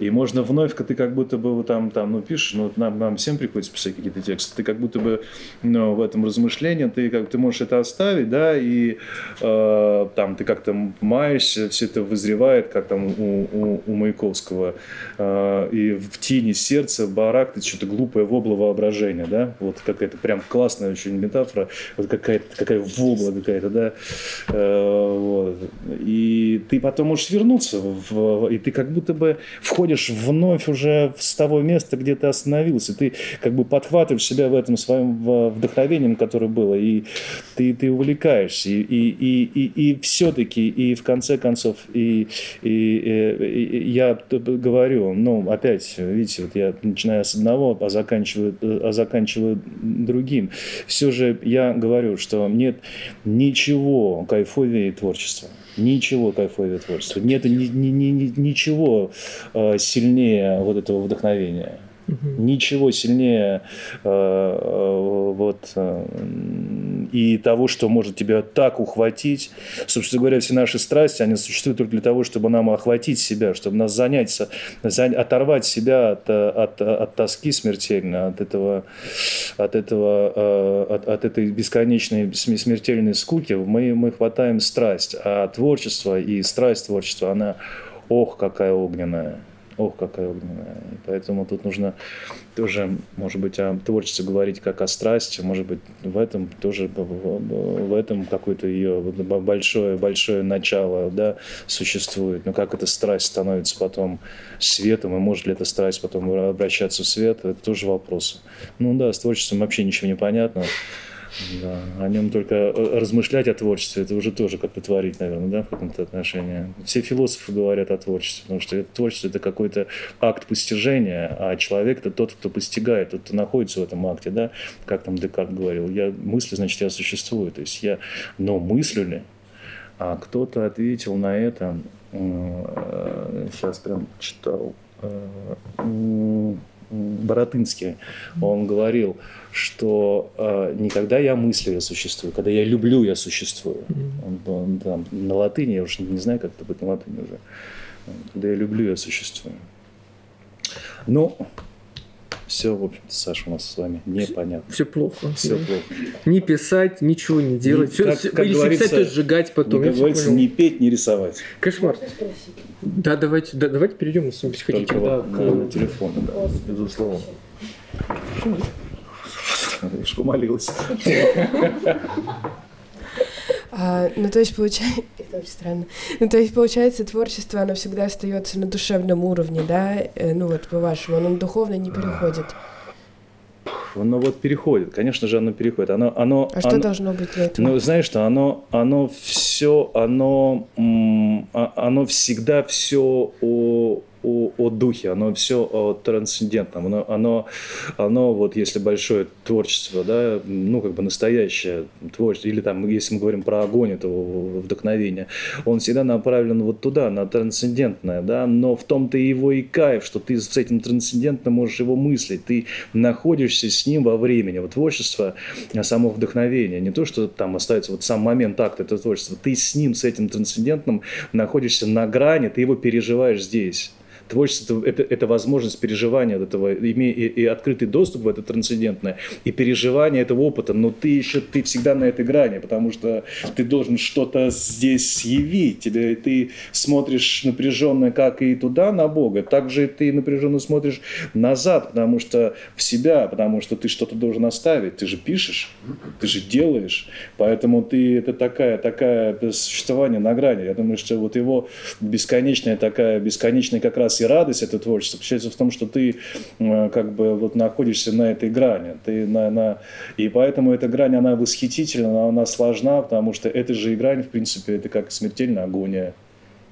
И можно вновь, ты как будто бы там, там ну, пишешь, ну, нам, нам всем приходится писать какие-то тексты, ты как будто бы ну, в этом размышлении, ты, как, ты можешь это оставить, да, и э, там ты как-то маешься, все это вызревает, как там у, у, у Маяковского, э, и в тени сердца барак, ты что-то глупое вобло воображения, да, вот какая-то прям классная очень метафора, вот какая-то какая вобла какая-то, да, э, вот. и ты потом можешь вернуться, в, и ты как будто бы входишь вновь уже с того места, где ты остановился. Ты как бы подхватываешь себя в этом своем вдохновением, которое было, и ты, ты увлекаешься. И, и, и, и, и все-таки, и в конце концов, и, и, и, и я говорю, ну, опять, видите, вот я начинаю с одного, а заканчиваю, а заканчиваю другим. Все же я говорю, что нет ничего кайфовее творчества. Ничего кайфовее творчества. Нет ни, ни, ни, ничего э, сильнее вот этого вдохновения. Угу. Ничего сильнее э, э, вот э, и того, что может тебя так ухватить. Собственно говоря, все наши страсти, они существуют только для того, чтобы нам охватить себя, чтобы нас занять, занять оторвать себя от, от, от тоски смертельно, от этого, от этого, от, от этой бесконечной смертельной скуки. Мы, мы хватаем страсть, а творчество и страсть творчества, она, ох, какая огненная. Ох, какая огненная. Поэтому тут нужно тоже, может быть, о творчестве говорить как о страсти, может быть, в этом тоже, в этом какое-то ее большое, большое начало, да, существует. Но как эта страсть становится потом светом, и может ли эта страсть потом обращаться в свет, это тоже вопрос. Ну да, с творчеством вообще ничего не понятно. Да, о нем только э, размышлять о творчестве, это уже тоже как-то творить, наверное, да, в каком-то отношении. Все философы говорят о творчестве, потому что это, творчество – это какой-то акт постижения, а человек – это тот, кто постигает, тот, кто находится в этом акте, да, как там Декарт говорил, я мыслю, значит, я существую, то есть я, но мыслю ли? А кто-то ответил на это, э, сейчас прям читал, э, Боротынский, он говорил, что э, никогда я мыслю, я существую, когда я люблю, я существую. Он, он, там, на латыни, я уже не знаю, как это будет на латыни уже. Когда я люблю, я существую. Ну, все, в общем-то, Саша, у нас с вами непонятно. Все плохо. Все да. плохо. Не писать, ничего не делать. Не, как, как Если писать, то сжигать потом. как говорится, не петь, не рисовать. Кошмар. Да, давайте, да, давайте перейдем, если хотите. Да, к... на телефон, да, безусловно. Я помолилась. (laughs) А, ну, то есть, получается... (laughs) Это очень странно. Ну, то есть, получается, творчество, оно всегда остается на душевном уровне, да? Э, ну, вот по-вашему, оно духовно не переходит. Оно вот переходит, конечно же, оно переходит. Оно, оно, а что оно, должно быть для этого? Ну, знаешь что, оно, оно все, оно, а, оно всегда все о, о, о духе, оно все о трансцендентном, оно, оно, оно вот если большое творчество, да, ну как бы настоящее творчество, или там, если мы говорим про огонь, это вдохновение, он всегда направлен вот туда, на трансцендентное, да, но в том-то его и кайф, что ты с этим трансцендентным можешь его мыслить, ты находишься с ним во времени, вот творчество, а само вдохновение, не то, что там остается вот сам момент акта, это творчество, ты с ним, с этим трансцендентным находишься на грани, ты его переживаешь здесь. Творчество это, это возможность переживания этого, имея и, и открытый доступ в это трансцендентное, и переживание этого опыта, но ты еще, ты всегда на этой грани, потому что ты должен что-то здесь съявить, тебе, ты смотришь напряженно как и туда на Бога, так же ты напряженно смотришь назад, потому что в себя, потому что ты что-то должен оставить, ты же пишешь, ты же делаешь, поэтому ты, это такая, такая существование на грани, я думаю, что вот его бесконечная такая, бесконечная как раз и радость это творчество заключается в том, что ты э, как бы вот находишься на этой грани. Ты на, на... И поэтому эта грань, она восхитительна, она сложна, потому что эта же грань, в принципе, это как смертельная агония.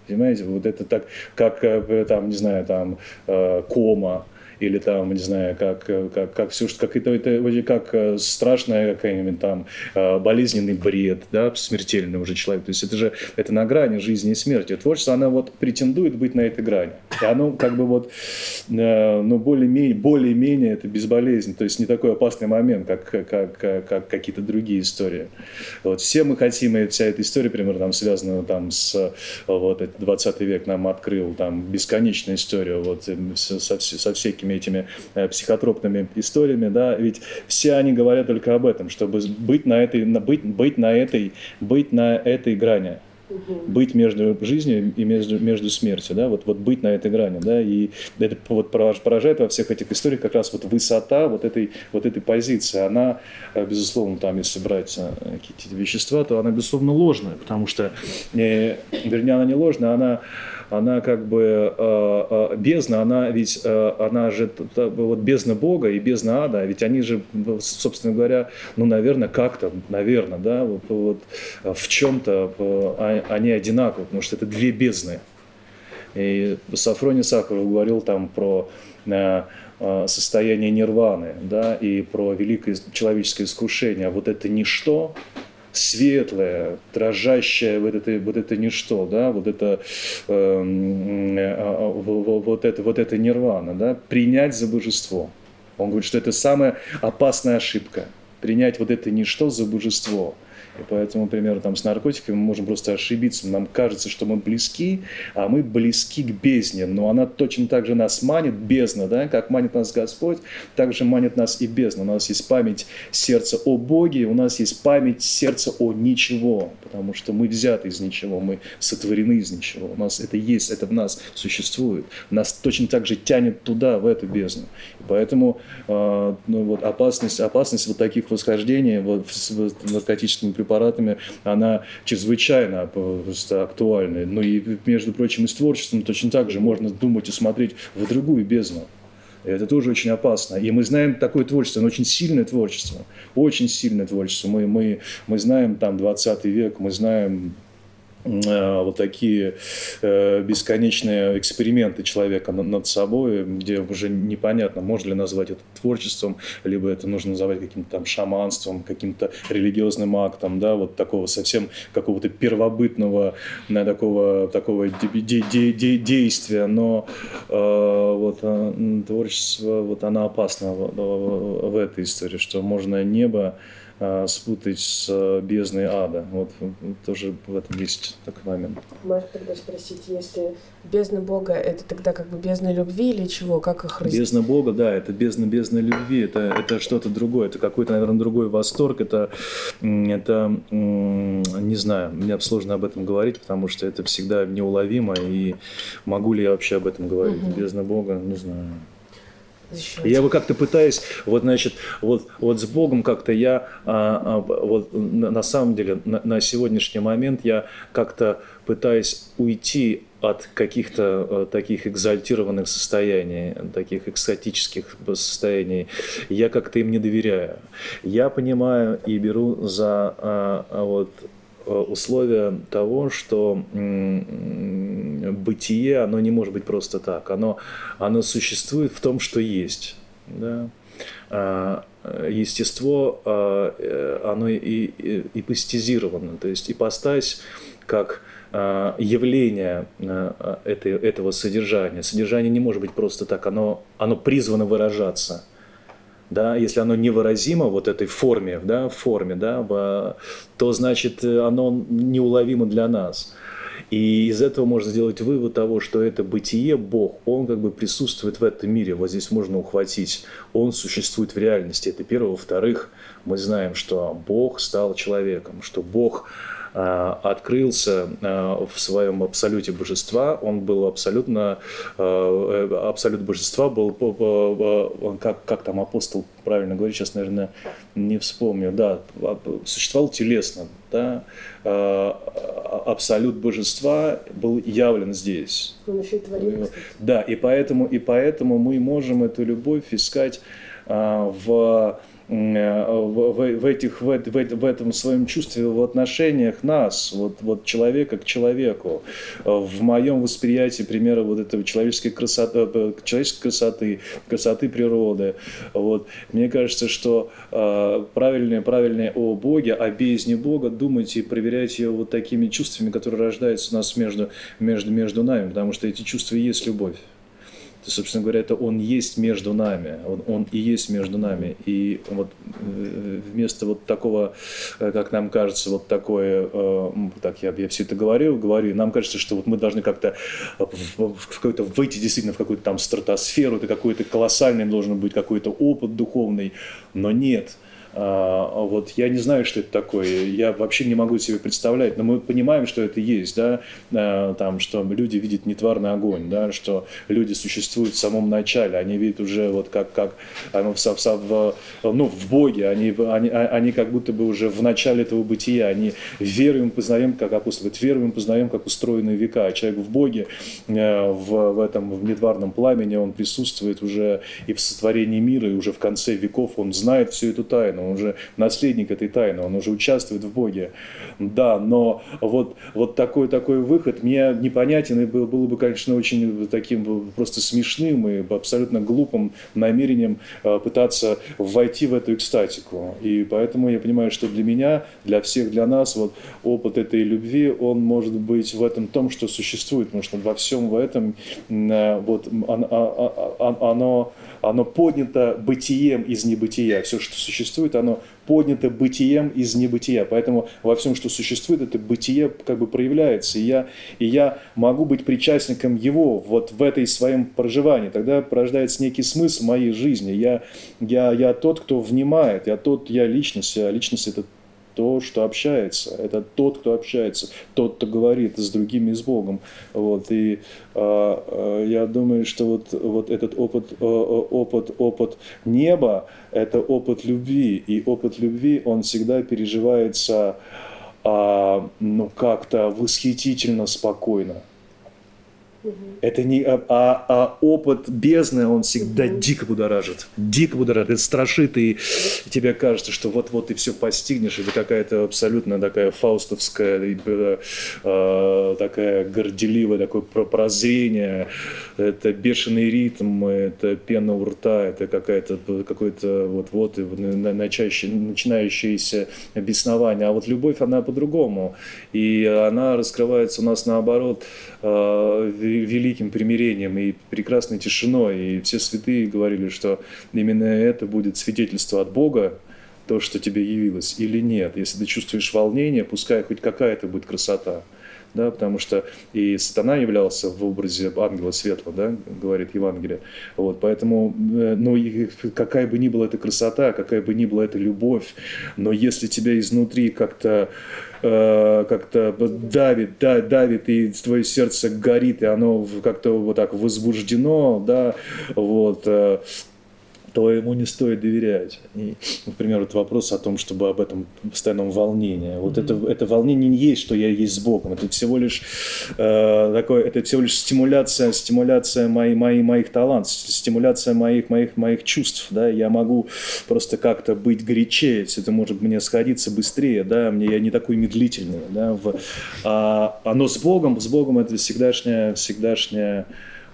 Понимаете, вот это так, как, э, там, не знаю, там, э, кома, или там, не знаю, как, как, как все, как это, это как э, страшная какая-нибудь там э, болезненный бред, да, смертельный уже человек. То есть это же это на грани жизни и смерти. Творчество, оно вот претендует быть на этой грани. И оно как бы вот, э, ну, более-менее, более-менее это безболезненно. То есть не такой опасный момент, как, как, как, как какие-то другие истории. Вот все мы хотим, и вся эта история, примерно, там связана там с вот 20 век нам открыл там бесконечную историю вот со, со всякими всякими этими э, психотропными историями, да, ведь все они говорят только об этом, чтобы быть на этой, быть, быть на этой, быть на этой грани. Быть между жизнью и между, между смертью, да, вот, вот быть на этой грани, да, и это вот поражает во всех этих историях как раз вот высота вот этой, вот этой позиции, она, э, безусловно, там, если брать э, какие-то вещества, то она, безусловно, ложная, потому что, вернее, она не ложная, она она как бы э, э, бездна, она ведь, э, она же вот бездна Бога и бездна ада, ведь они же, собственно говоря, ну, наверное, как-то, наверное, да, вот, вот в чем-то а, они одинаковы, потому что это две бездны. И Сафроний Сахаров говорил там про состояние нирваны, да, и про великое человеческое искушение. А вот это ничто, светлое, дрожащее вот это, вот это ничто, да, вот это, эм, э, э, вот это, вот это нирвана, да, принять за божество. Он говорит, что это самая опасная ошибка. Принять вот это ничто за божество – и поэтому, например, там, с наркотиками мы можем просто ошибиться. Нам кажется, что мы близки, а мы близки к бездне. Но она точно так же нас манит, бездна, да? как манит нас Господь, так же манит нас и бездна. У нас есть память сердца о Боге, у нас есть память сердца о ничего, потому что мы взяты из ничего, мы сотворены из ничего. У нас это есть, это в нас существует. Нас точно так же тянет туда, в эту бездну. Поэтому э, ну, вот опасность, опасность вот таких восхождений вот, с наркотическими препаратами она чрезвычайно просто актуальна. Ну и, между прочим, и с творчеством точно так же можно думать и смотреть в другую бездну. Это тоже очень опасно. И мы знаем такое творчество, оно очень сильное творчество, очень сильное творчество. Мы, мы, мы знаем там 20 век, мы знаем вот такие э, бесконечные эксперименты человека над собой, где уже непонятно, можно ли назвать это творчеством, либо это нужно называть каким-то там шаманством, каким-то религиозным актом, да, вот такого совсем какого-то первобытного такого, такого де- де- де- де- действия, но э, вот творчество, вот оно опасно в, этой истории, что можно небо спутать с э, бездной ада. Вот тоже в этом есть такой момент. Можно тогда спросить, если бездна Бога, это тогда как бы бездна любви или чего? Как их разделить? Бездна Бога, да, это бездна бездна любви, это, это что-то другое, это какой-то, наверное, другой восторг, это, это, не знаю, мне сложно об этом говорить, потому что это всегда неуловимо, и могу ли я вообще об этом говорить? Угу. Бездна Бога, не знаю. Защищать. Я бы как-то пытаюсь, вот, значит, вот, вот с Богом как-то я, а, а, вот на, на самом деле, на, на сегодняшний момент я как-то пытаюсь уйти от каких-то э, таких экзальтированных состояний, таких экстатических состояний. Я как-то им не доверяю. Я понимаю и беру за а, а вот э, условия того, что бытие, оно не может быть просто так. Оно, оно существует в том, что есть. Да? А, естество, а, э, оно и, и, ипостизировано, то есть ипостась как а, явление этой, этого содержания. Содержание не может быть просто так, оно, оно призвано выражаться – да, если оно невыразимо вот этой форме, да, форме, да, то значит оно неуловимо для нас. И из этого можно сделать вывод того, что это бытие, Бог, Он как бы присутствует в этом мире. Вот здесь можно ухватить. Он существует в реальности. Это первое. Во-вторых, мы знаем, что Бог стал человеком, что Бог открылся а, в своем абсолюте божества, он был абсолютно, а, э, абсолют божества был, как, как там апостол правильно говорит, сейчас, наверное, не вспомню, да, существовал телесно, да, абсолют божества был явлен здесь. Он еще и творил, Да, и поэтому, и поэтому мы можем эту любовь искать в Э, в, в, этих, в, в, в этом своем чувстве, в отношениях нас, вот, вот человека к человеку, в моем восприятии примера вот этого человеческой красоты, э, человеческой красоты, красоты природы. Вот. Мне кажется, что э, правильнее, правильнее о Боге, о бездне Бога думать и проверять ее вот такими чувствами, которые рождаются у нас между, между, между нами, потому что эти чувства и есть любовь собственно говоря, это Он есть между нами, Он, он и есть между нами. И вот э, вместо вот такого, э, как нам кажется, вот такое, э, так я, я все это говорю, говорю, нам кажется, что вот мы должны как-то в, в какой-то выйти действительно в какую-то там стратосферу, это какой-то колоссальный должен быть какой-то опыт духовный, но нет – вот я не знаю, что это такое, я вообще не могу себе представлять, но мы понимаем, что это есть, да, а, там, что люди видят нетварный огонь, да, что люди существуют в самом начале, они видят уже вот как, как в, в, ну, в Боге, они, они, а, они как будто бы уже в начале этого бытия, они веруем, познаем, как апостол говорит, веруем, познаем, как устроены века, а человек в Боге, в, в этом в нетварном пламени, он присутствует уже и в сотворении мира, и уже в конце веков, он знает всю эту тайну, он уже наследник этой тайны, он уже участвует в Боге. Да, но вот, вот такой, такой выход мне непонятен и был, было бы, конечно, очень таким просто смешным и абсолютно глупым намерением э, пытаться войти в эту экстатику. И поэтому я понимаю, что для меня, для всех, для нас, вот опыт этой любви, он может быть в этом том, что существует, потому что во всем в этом э, вот оно, оно оно поднято бытием из небытия. Все, что существует, оно поднято бытием из небытия. Поэтому во всем, что существует, это бытие как бы проявляется. И я, и я могу быть причастником его вот в этой своем проживании. Тогда порождается некий смысл моей жизни. Я, я, я тот, кто внимает, я тот, я личность, а личность это то, что общается. Это тот, кто общается, тот, кто говорит с другими, с Богом. Вот. И а, я думаю, что вот, вот этот опыт, а, опыт, опыт неба – это опыт любви. И опыт любви, он всегда переживается а, ну, как-то восхитительно спокойно. Это не, а, а, а опыт бездны, он всегда угу. дико будоражит. Дико будоражит. Это страшит, и тебе кажется, что вот-вот ты все постигнешь. Это какая-то абсолютно такая фаустовская, э, такая горделивая, такое прозрение. Это бешеный ритм, это пена у рта, это какая-то какой-то вот-вот начинающееся беснование. А вот любовь, она по-другому. И она раскрывается у нас наоборот великим примирением и прекрасной тишиной. И все святые говорили, что именно это будет свидетельство от Бога, то, что тебе явилось, или нет. Если ты чувствуешь волнение, пускай хоть какая-то будет красота. Да, потому что и сатана являлся в образе ангела светлого, да, говорит Евангелие. Вот, поэтому, э, ну, какая бы ни была эта красота, какая бы ни была эта любовь, но если тебя изнутри как-то Э, как-то давит, да, давит, и твое сердце горит, и оно как-то вот так возбуждено, да, вот, э, то ему не стоит доверять. И, например, вот вопрос о том, чтобы об этом постоянном волнении. Вот mm-hmm. это, это волнение не есть, что я есть с Богом. Это всего лишь э, такое, это всего лишь стимуляция, стимуляция моей, моей, моих талантов, стимуляция моих, моих, моих чувств. Да? Я могу просто как-то быть горячее, это может мне сходиться быстрее, да, мне я не такой медлительный. Да? В, а, оно с Богом, с Богом это всегдашняя, всегдашняя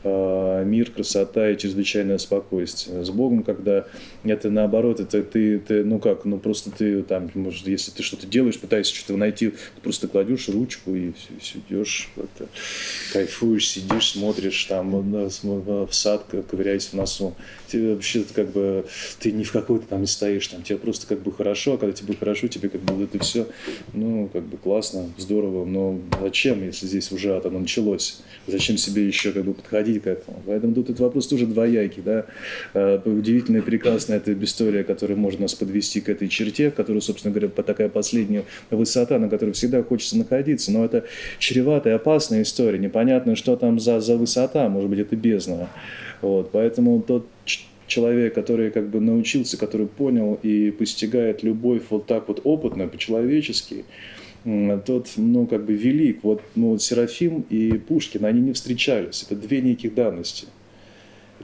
мир, красота и чрезвычайное спокойствие. С Богом, когда это наоборот, это ты, ты ну как, ну просто ты там, может, если ты что-то делаешь, пытаешься что-то найти, ты просто кладешь ручку и все, все идешь, это, кайфуешь, сидишь, смотришь там в сад, ковыряясь в носу. Тебе вообще как бы, ты ни в какой-то там не стоишь, там тебе просто как бы хорошо, а когда тебе хорошо, тебе как бы это все, ну как бы классно, здорово, но зачем, если здесь уже оно началось? Зачем себе еще как бы подходить к этому. Поэтому тут этот вопрос тоже двоякий. Да? Э, удивительная прекрасная эта история, которая может нас подвести к этой черте, которая, собственно говоря, такая последняя высота, на которой всегда хочется находиться. Но это чреватая, опасная история. Непонятно, что там за, за высота, может быть, это бездна. Вот. Поэтому тот человек, который как бы научился, который понял и постигает любовь вот так вот опытно, по-человечески, тот, ну, как бы велик. Вот, ну, вот Серафим и Пушкин, они не встречались. Это две неких данности.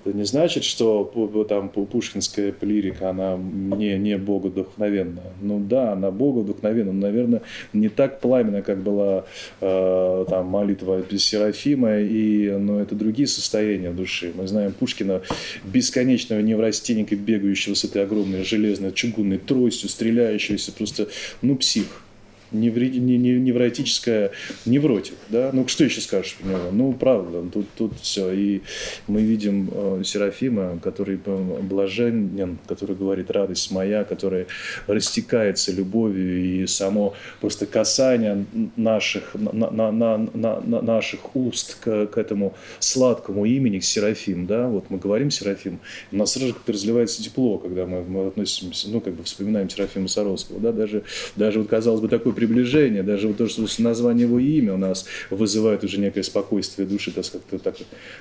Это не значит, что там пушкинская лирика, она не, не богодухновенная. Ну да, она богодухновенна, но, наверное, не так пламенно, как была э, там молитва Серафима, и, но это другие состояния души. Мы знаем Пушкина, бесконечного неврастенника, бегающего с этой огромной железной чугунной тростью, стреляющегося, просто, ну, псих невротическая невротик, да, ну что еще скажешь про него? Ну, правда, тут, тут все, и мы видим э, Серафима, который блаженен, который говорит радость моя, который растекается любовью, и само просто касание наших, на, на, на, на, наших уст к, к этому сладкому имени, к Серафим, да, вот мы говорим Серафим, у нас сразу как-то разливается тепло, когда мы, мы относимся, ну, как бы вспоминаем Серафима Саровского, да, даже, даже вот, казалось бы, такой приближение, даже вот то, что название его имя у нас вызывает уже некое спокойствие души, так как-то так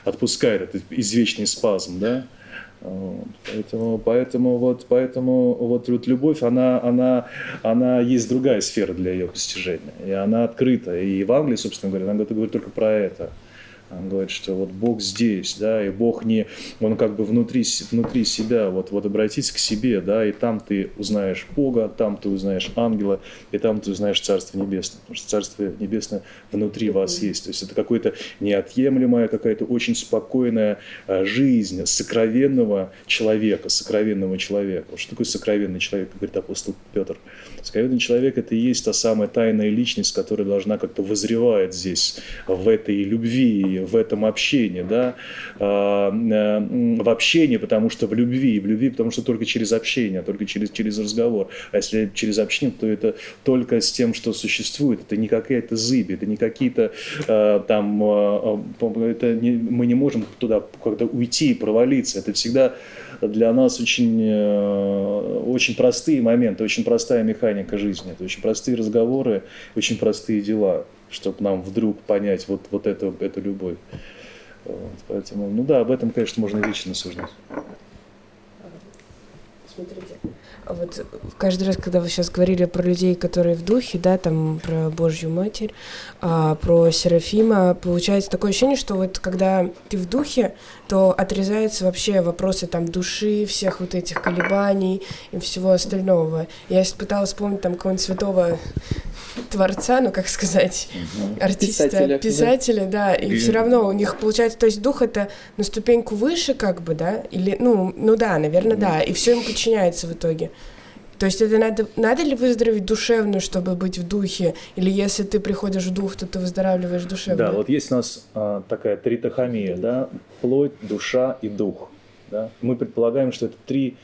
отпускает этот извечный спазм, да. Поэтому, поэтому, вот, поэтому вот, вот любовь, она, она, она есть другая сфера для ее постижения. И она открыта. И Евангелие, собственно говоря, она говорит только про это. Он говорит, что вот Бог здесь, да, и Бог не, он как бы внутри, внутри себя, вот, вот обратись к себе, да, и там ты узнаешь Бога, там ты узнаешь ангела, и там ты узнаешь Царство Небесное, потому что Царство Небесное внутри вас есть, то есть это какое-то неотъемлемая, какая-то очень спокойная а, жизнь сокровенного человека, сокровенного человека. Что такое сокровенный человек, говорит апостол Петр? Сокровенный человек – это и есть та самая тайная личность, которая должна как-то возревать здесь, в этой любви, в этом общении, да, а, э, в общении, потому что в любви, в любви, потому что только через общение, только через, через разговор. А если через общение, то это только с тем, что существует, это не какая-то зыбь, это не какие-то э, там, э, это не, мы не можем туда когда уйти и провалиться, это всегда для нас очень, очень простые моменты, очень простая механика жизни, это очень простые разговоры, очень простые дела чтобы нам вдруг понять вот, вот эту, эту любовь. Вот, поэтому, ну да, об этом, конечно, можно вечно суждать. Смотрите, вот каждый раз, когда вы сейчас говорили про людей, которые в духе, да, там про Божью Матерь, а, про Серафима, получается такое ощущение, что вот когда ты в духе, то отрезаются вообще вопросы там души, всех вот этих колебаний и всего остального. Я пыталась вспомнить там какого-нибудь святого творца, ну как сказать, артиста, писателя, писателя да, да и все равно у них получается, то есть дух это на ступеньку выше, как бы, да, или, ну, ну да, наверное, да, и все им подчиняется в итоге. То есть это надо, надо ли выздороветь душевно, чтобы быть в духе? Или если ты приходишь в дух, то ты выздоравливаешь душевно? Да, вот есть у нас а, такая тритохомия, да, плоть, душа и дух. Да? Мы предполагаем, что это три,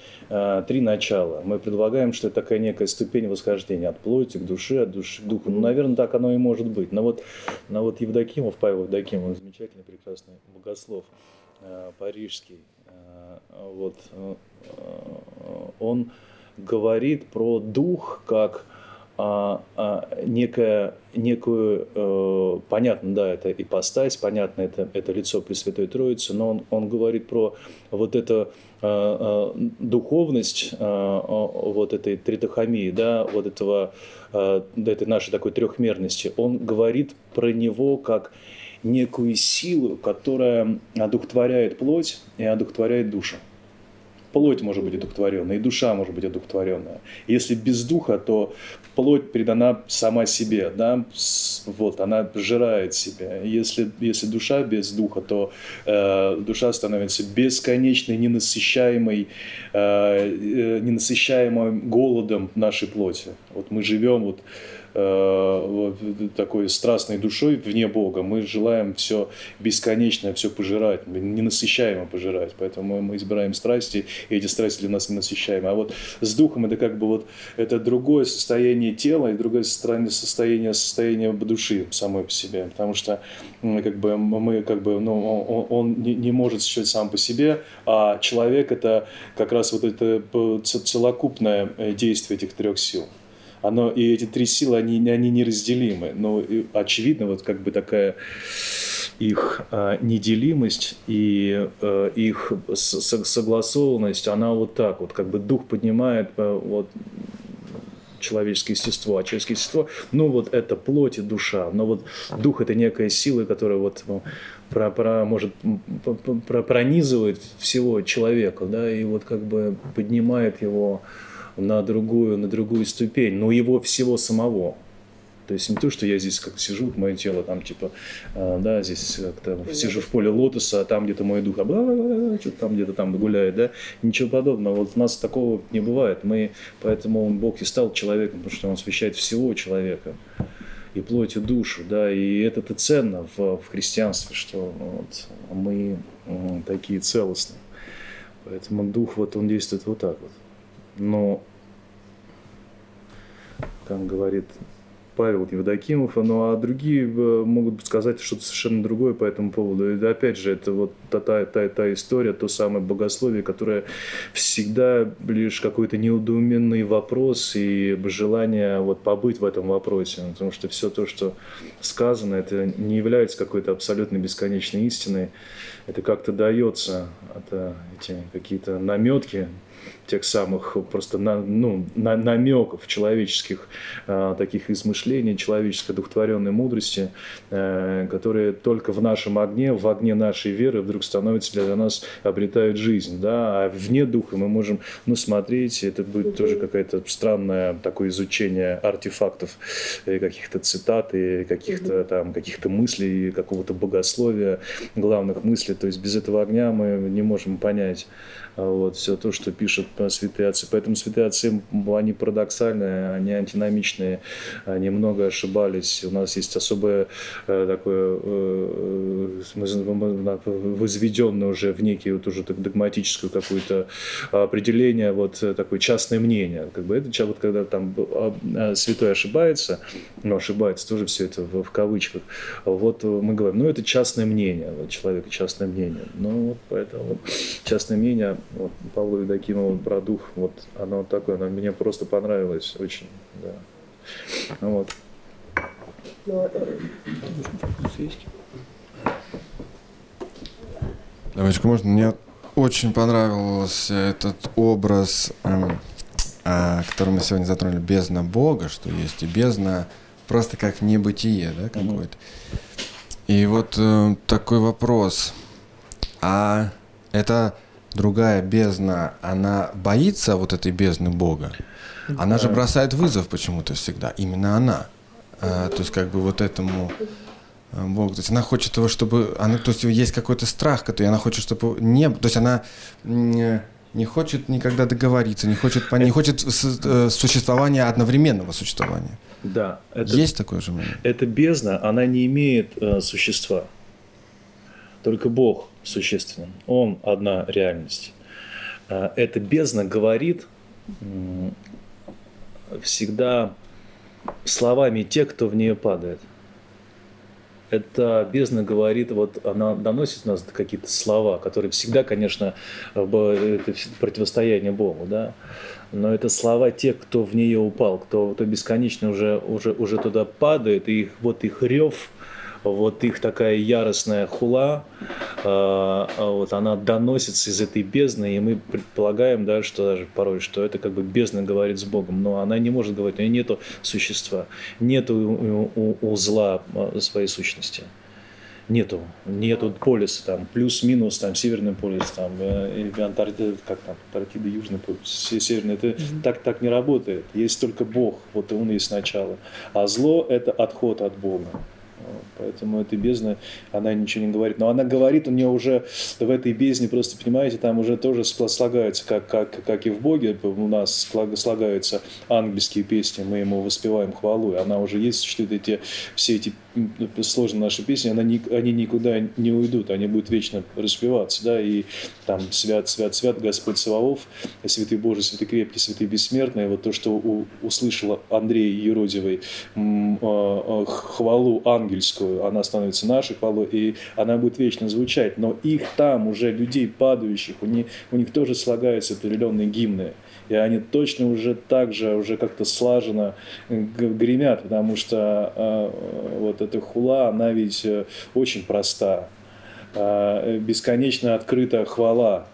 три начала. Мы предполагаем, что это такая некая ступень восхождения от плоти к душе, от души к духу. Ну, наверное, так оно и может быть. Но вот, но вот Евдокимов, Павел Евдокимов, замечательный, прекрасный богослов а, парижский, а, вот, он говорит про дух как а, а, некое, некую, э, понятно, да, это ипостась, понятно, это, это лицо Пресвятой Троицы, но он, он говорит про вот эту э, э, духовность э, вот этой тритохомии, да, вот этого, э, этой нашей такой трехмерности. Он говорит про него как некую силу, которая одухотворяет плоть и одухотворяет душу плоть может быть одухотворенная, и душа может быть одухотворенная. Если без духа, то плоть передана сама себе, да, вот, она пожирает себя. Если, если душа без духа, то э, душа становится бесконечной, ненасыщаемой, э, э ненасыщаемым голодом нашей плоти. Вот мы живем вот такой страстной душой вне Бога, мы желаем все бесконечное, все пожирать, ненасыщаемо пожирать. Поэтому мы избираем страсти, и эти страсти для нас ненасыщаемы. А вот с духом это как бы вот это другое состояние тела и другое состояние, состояние, состояние души самой по себе. Потому что как бы мы как бы, ну, он, он не, не может существовать сам по себе, а человек это как раз вот это целокупное э, действие этих трех сил оно, и эти три силы, они, они неразделимы. Но очевидно, вот как бы такая их э, неделимость и э, их согласованность, она вот так вот, как бы дух поднимает э, вот человеческое естество, а человеческое естество, ну вот это плоть и душа, но вот дух это некая сила, которая вот ну, про, про, может про, пронизывает всего человека, да, и вот как бы поднимает его на другую, на другую ступень, но его всего самого. То есть не то, что я здесь как сижу, мое тело там типа, э, да, здесь как-то сижу в поле лотоса, а там где-то мой дух, а что-то там где-то там гуляет, да, ничего подобного. Вот у нас такого не бывает. Мы, поэтому Бог и стал человеком, потому что Он освещает всего человека и плоть, и душу, да, и это-то ценно в, в христианстве, что вот, мы такие целостные. Поэтому дух, вот он действует вот так вот но, как говорит Павел Евдокимов, ну а другие э, могут сказать что-то совершенно другое по этому поводу. И опять же, это вот та, та, та, та история, то самое богословие, которое всегда лишь какой-то неудуменный вопрос и желание вот побыть в этом вопросе. Потому что все то, что сказано, это не является какой-то абсолютно бесконечной истиной. Это как-то дается, это эти какие-то наметки, тех самых просто на, ну, на, намеков человеческих э, таких измышлений, человеческой одухотворенной мудрости, э, которые только в нашем огне, в огне нашей веры вдруг становятся для нас, обретают жизнь. Да? А вне духа мы можем ну, смотреть, это будет тоже какое-то странное такое изучение артефактов, э, каких-то цитат и каких-то там каких-то мыслей, какого-то богословия, главных мыслей. То есть без этого огня мы не можем понять а вот, все то, что пишут святые отцы. Поэтому святые отцы, они парадоксальные, они антиномичные, они много ошибались. У нас есть особое э, такое э, возведенное уже в некий вот уже так догматическое какое-то определение, вот э, такое частное мнение. Как бы это вот когда там а, святой ошибается, но ошибается тоже все это в, кавычках, вот мы говорим, ну это частное мнение, вот человека частное мнение. Ну вот поэтому частное мнение вот, Павлу Евдокимову про дух, вот оно вот такое, оно мне просто понравилось очень, да. Ну, вот. Давайте, можно? Мне очень понравился этот образ, э, э, который мы сегодня затронули, бездна Бога, что есть и бездна просто как небытие, да, какое-то. И вот э, такой вопрос. А это другая бездна, она боится вот этой бездны Бога. Она же бросает вызов почему-то всегда. Именно она. А, то есть как бы вот этому а, Богу. То есть она хочет его, чтобы... Она, то есть есть какой-то страх, который она хочет, чтобы не... То есть она не хочет никогда договориться, не хочет, не хочет э, существования одновременного существования. Да. Это, есть такое же мнение? Эта бездна, она не имеет э, существа. Только Бог существенен. Он одна реальность. А, эта бездна говорит всегда словами тех, кто в нее падает. это бездна говорит, вот она доносит нас какие-то слова, которые всегда, конечно, противостояние Богу, да, но это слова тех, кто в нее упал, кто, кто бесконечно уже, уже, уже туда падает, и их, вот их рев, вот их такая яростная хула, э, вот она доносится из этой бездны, и мы предполагаем, да, что даже порой, что это как бы бездна говорит с Богом, но она не может говорить, у нее нету существа, нету у, у, у зла своей сущности нету, нету полюса, там, плюс-минус, там, северный полюс, там, э, Антарктида, как там, Антарктида, южный полюс, северный, это mm-hmm. так, так не работает, есть только Бог, вот он есть начало, а зло – это отход от Бога. Поэтому эта бездна, она ничего не говорит. Но она говорит, у нее уже в этой бездне, просто понимаете, там уже тоже слагается, как, как, как и в Боге, у нас слагаются ангельские песни, мы ему воспеваем хвалу, и она уже есть, существуют эти, все эти сложные наши песни, она, они никуда не уйдут, они будут вечно распеваться, да, и там свят, свят, свят Господь Саваоф, святый Божий, святый крепкий, святый бессмертный, вот то, что у, услышал Андрей Еродивый, а, а, хвалу ангельскую, она становится нашей хвалой, и она будет вечно звучать. Но их там уже, людей падающих, у них, у них тоже слагаются определенные гимны. И они точно уже так же, уже как-то слаженно гремят, потому что э, вот эта хула, она ведь э, очень проста. Э, бесконечно открытая хвала.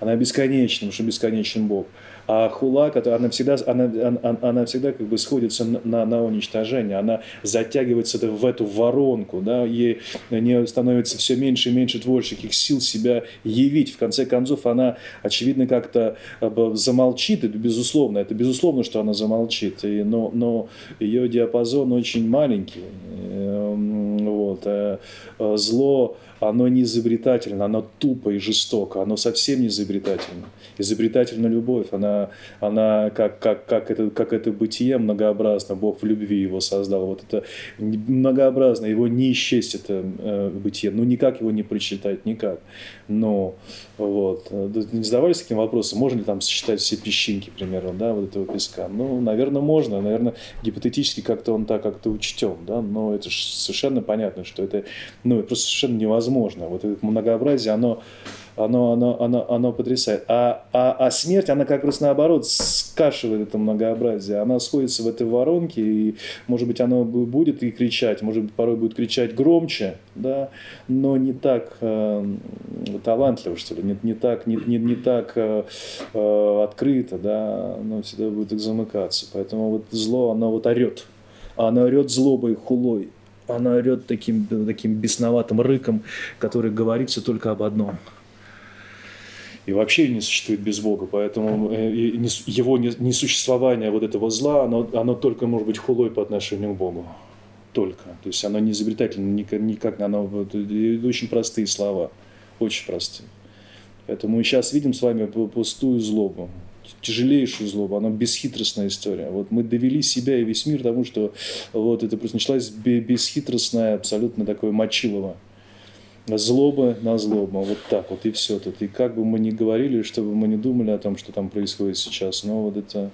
Она бесконечна, потому что бесконечен Бог. А хула, она всегда, она, она, она всегда как бы сходится на, на уничтожение, она затягивается в эту воронку, да, и не становится все меньше и меньше творческих сил себя явить. В конце концов, она, очевидно, как-то э, замолчит, это безусловно, это безусловно, что она замолчит, и, но, но ее диапазон очень маленький. Эм, вот. Э, э, зло оно не изобретательно, оно тупо и жестоко, оно совсем не изобретательно. Изобретательна любовь, она, она как, как, как, это, как это бытие многообразно, Бог в любви его создал. Вот это многообразно, его не исчесть это э, бытие, ну никак его не прочитать, никак. Но вот, не задавались таким вопросом, можно ли там сочетать все песчинки примерно, да, вот этого песка? Ну, наверное, можно, наверное, гипотетически как-то он так как-то учтем, да, но это совершенно понятно, что это, ну, просто совершенно невозможно. Вот это многообразие, оно оно, оно, оно, оно потрясает. А, а, а смерть, она как раз наоборот скашивает это многообразие. Она сходится в этой воронке, и, может быть, оно будет и кричать, может быть, порой будет кричать громче, да, но не так э, талантливо, что ли, не, не так, не, не, не так э, э, открыто, да, оно всегда будет так замыкаться. Поэтому вот зло, оно вот орет. Оно орет злобой, хулой. Оно орет таким, таким бесноватым рыком, который говорит все только об одном – и вообще не существует без Бога. Поэтому э, его несуществование вот этого зла, оно, оно только может быть хулой по отношению к Богу. Только. То есть оно не изобретательно никак оно, очень простые слова, очень простые. Поэтому мы сейчас видим с вами пустую злобу, тяжелейшую злобу, она бесхитростная история. Вот мы довели себя и весь мир тому, что вот это просто началась бесхитростная, абсолютно такое мочилово злоба на злобу, вот так вот и все тут. И как бы мы ни говорили, что бы мы ни думали о том, что там происходит сейчас, но вот это,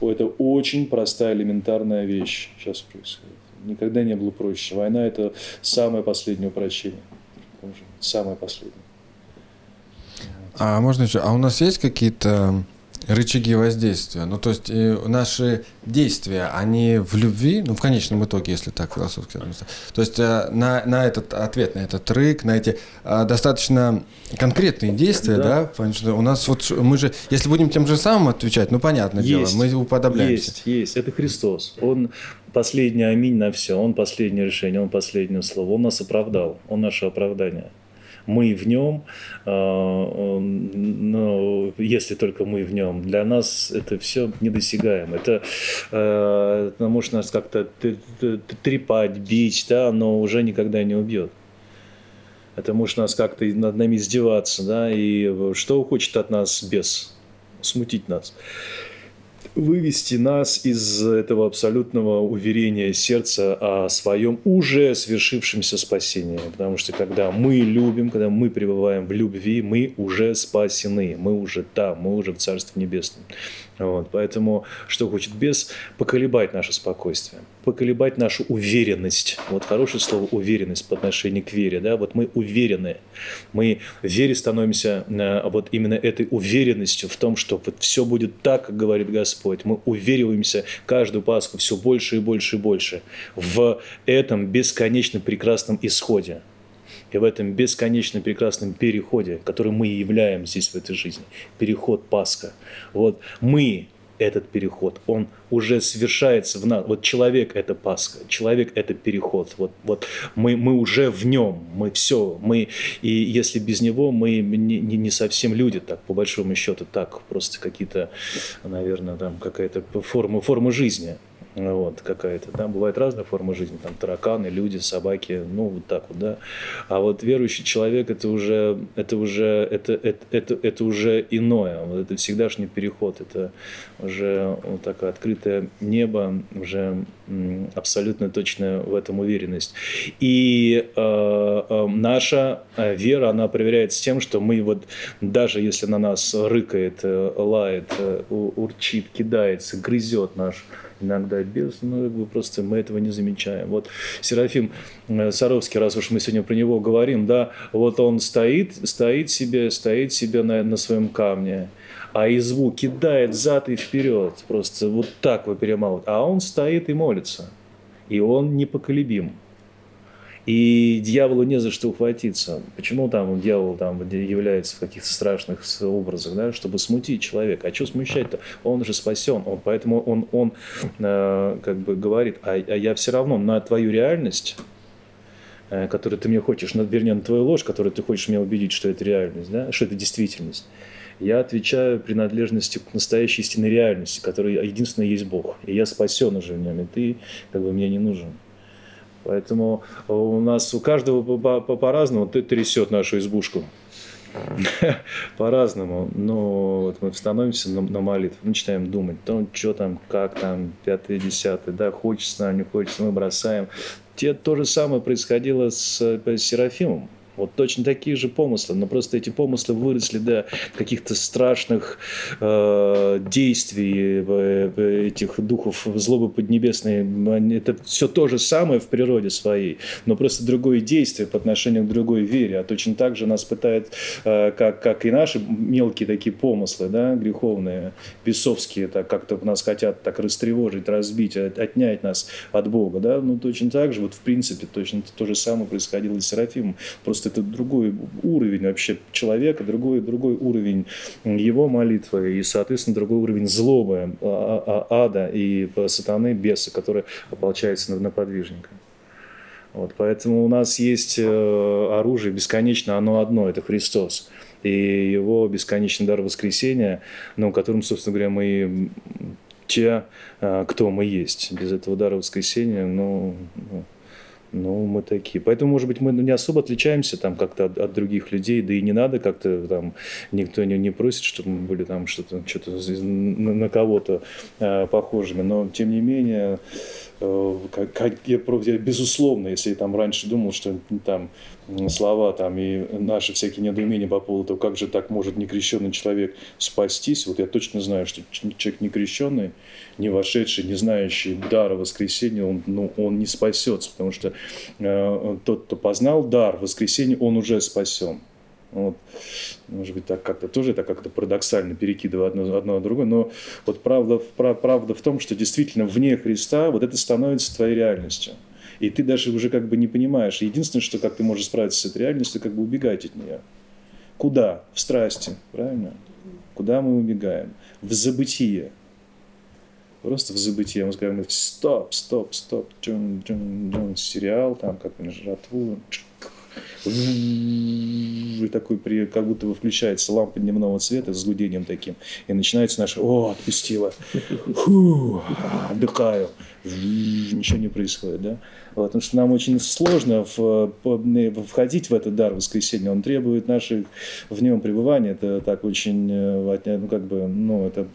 о, это очень простая элементарная вещь сейчас происходит. Никогда не было проще. Война – это самое последнее упрощение. Самое последнее. А можно еще? А у нас есть какие-то рычаги воздействия. Ну, то есть э, наши действия, они в любви, ну, в конечном итоге, если так философски относиться. То есть э, на, на этот ответ, на этот рык, на эти э, достаточно конкретные действия, да, да потому что у нас вот мы же, если будем тем же самым отвечать, ну, понятное есть, дело, мы уподобляемся. Есть, есть, это Христос. Он последний аминь на все, он последнее решение, он последнее слово, он нас оправдал, он наше оправдание мы в нем, а, но если только мы в нем, для нас это все недосягаемо. Это, это может нас как-то трепать, бить, да, но уже никогда не убьет. Это может нас как-то над нами издеваться, да, и что хочет от нас бес? Смутить нас вывести нас из этого абсолютного уверения сердца о своем уже свершившемся спасении. Потому что когда мы любим, когда мы пребываем в любви, мы уже спасены, мы уже там, мы уже в Царстве Небесном. Вот, поэтому что хочет бес? Поколебать наше спокойствие, поколебать нашу уверенность. Вот хорошее слово уверенность по отношению к вере. Да? Вот мы уверены. Мы в вере становимся э, вот именно этой уверенностью в том, что вот все будет так, как говорит Господь. Мы увериваемся каждую Пасху все больше и больше и больше в этом бесконечно прекрасном исходе и в этом бесконечно прекрасном переходе, который мы являем здесь в этой жизни, переход Пасха. Вот мы этот переход, он уже совершается в нас. Вот человек – это Пасха, человек – это переход. Вот, вот мы, мы уже в нем, мы все. Мы, и если без него, мы не, не, не совсем люди, так, по большому счету, так, просто какие-то, наверное, там какая-то форма, форма жизни вот, какая-то, да, бывают разные формы жизни, там, тараканы, люди, собаки, ну, вот так вот, да, а вот верующий человек, это уже, это уже, это, это, это, это уже иное, вот это всегдашний переход, это уже вот такое открытое небо, уже абсолютно точная в этом уверенность. И э, э, наша э, вера, она проверяется тем, что мы вот, даже если на нас рыкает, э, лает, урчит, кидается, грызет наш иногда без, бы просто мы этого не замечаем. Вот Серафим э, Саровский, раз уж мы сегодня про него говорим, да, вот он стоит, стоит себе, стоит себе на, на своем камне, а изву кидает зад и вперед, просто вот так вы перемалывает, а он стоит и молится, и он непоколебим. И дьяволу не за что ухватиться. Почему там дьявол там является в каких-то страшных образах, да, чтобы смутить человека. А что смущать-то? Он же спасен. Он, поэтому он, он э, как бы говорит, а, а я все равно на твою реальность э, которую ты мне хочешь, вернее, на твою ложь, которую ты хочешь меня убедить, что это реальность, да, что это действительность. Я отвечаю принадлежностью к настоящей истинной реальности, которая единственная есть Бог. И я спасен уже в нем, и ты как бы мне не нужен. Поэтому у нас у каждого по-разному по, трясет нашу избушку. (laughs) По-разному. Но вот мы становимся на, на молитву, начинаем думать, то, что там, как там, пятое, десятое, да, хочется нам, не хочется, мы бросаем. Те, то же самое происходило с, с Серафимом. Вот точно такие же помыслы, но просто эти помыслы выросли до каких-то страшных э, действий э, э, этих духов злобы поднебесной. Это все то же самое в природе своей, но просто другое действие по отношению к другой вере. А точно так же нас пытает, э, как, как и наши мелкие такие помыслы, да, греховные, бесовские, так как-то нас хотят так растревожить, разбить, отнять нас от Бога. Да? Ну, точно так же, вот в принципе, точно то же самое происходило и с Серафимом. Просто это другой уровень вообще человека, другой, другой уровень его молитвы и, соответственно, другой уровень злобы, а, а, ада и сатаны, беса, который ополчается на, на подвижника. Вот, поэтому у нас есть э, оружие бесконечно, оно одно, это Христос. И его бесконечный дар воскресения, ну, которым, собственно говоря, мы те, э, кто мы есть. Без этого дара воскресения, ну, ну ну, мы такие. Поэтому, может быть, мы не особо отличаемся там как-то от, от других людей, да и не надо как-то там, никто не, не просит, чтобы мы были там что-то, что-то на, на кого-то э, похожими. Но, тем не менее, как, как, я, я, безусловно, если я там раньше думал, что там слова там и наши всякие недоумения по поводу того, как же так может некрещенный человек спастись, вот я точно знаю, что человек некрещенный, не вошедший, не знающий дара воскресения, он, ну, он не спасется, потому что э, тот, кто познал дар воскресения, он уже спасен. Вот. Может быть, так как-то тоже это как-то парадоксально перекидывая одно, одно на другое, но вот правда, правда в том, что действительно вне Христа вот это становится твоей реальностью. И ты даже уже как бы не понимаешь. Единственное, что как ты можешь справиться с этой реальностью, как бы убегать от нее. Куда? В страсти, правильно? Куда мы убегаем? В забытие. Просто в забытие. Мы скажем, стоп, стоп, стоп, джун, джун, джун, сериал, там, как на жратву, и такой, при, как будто бы включается лампа дневного цвета с гудением таким, и начинается наше «О, отпустила! Фу, отдыхаю!» Ничего не происходит, да? Потому что нам очень сложно в, входить в этот дар воскресения. Он требует наших в нем пребывания. Это так очень, э, ну, как бы, ну, это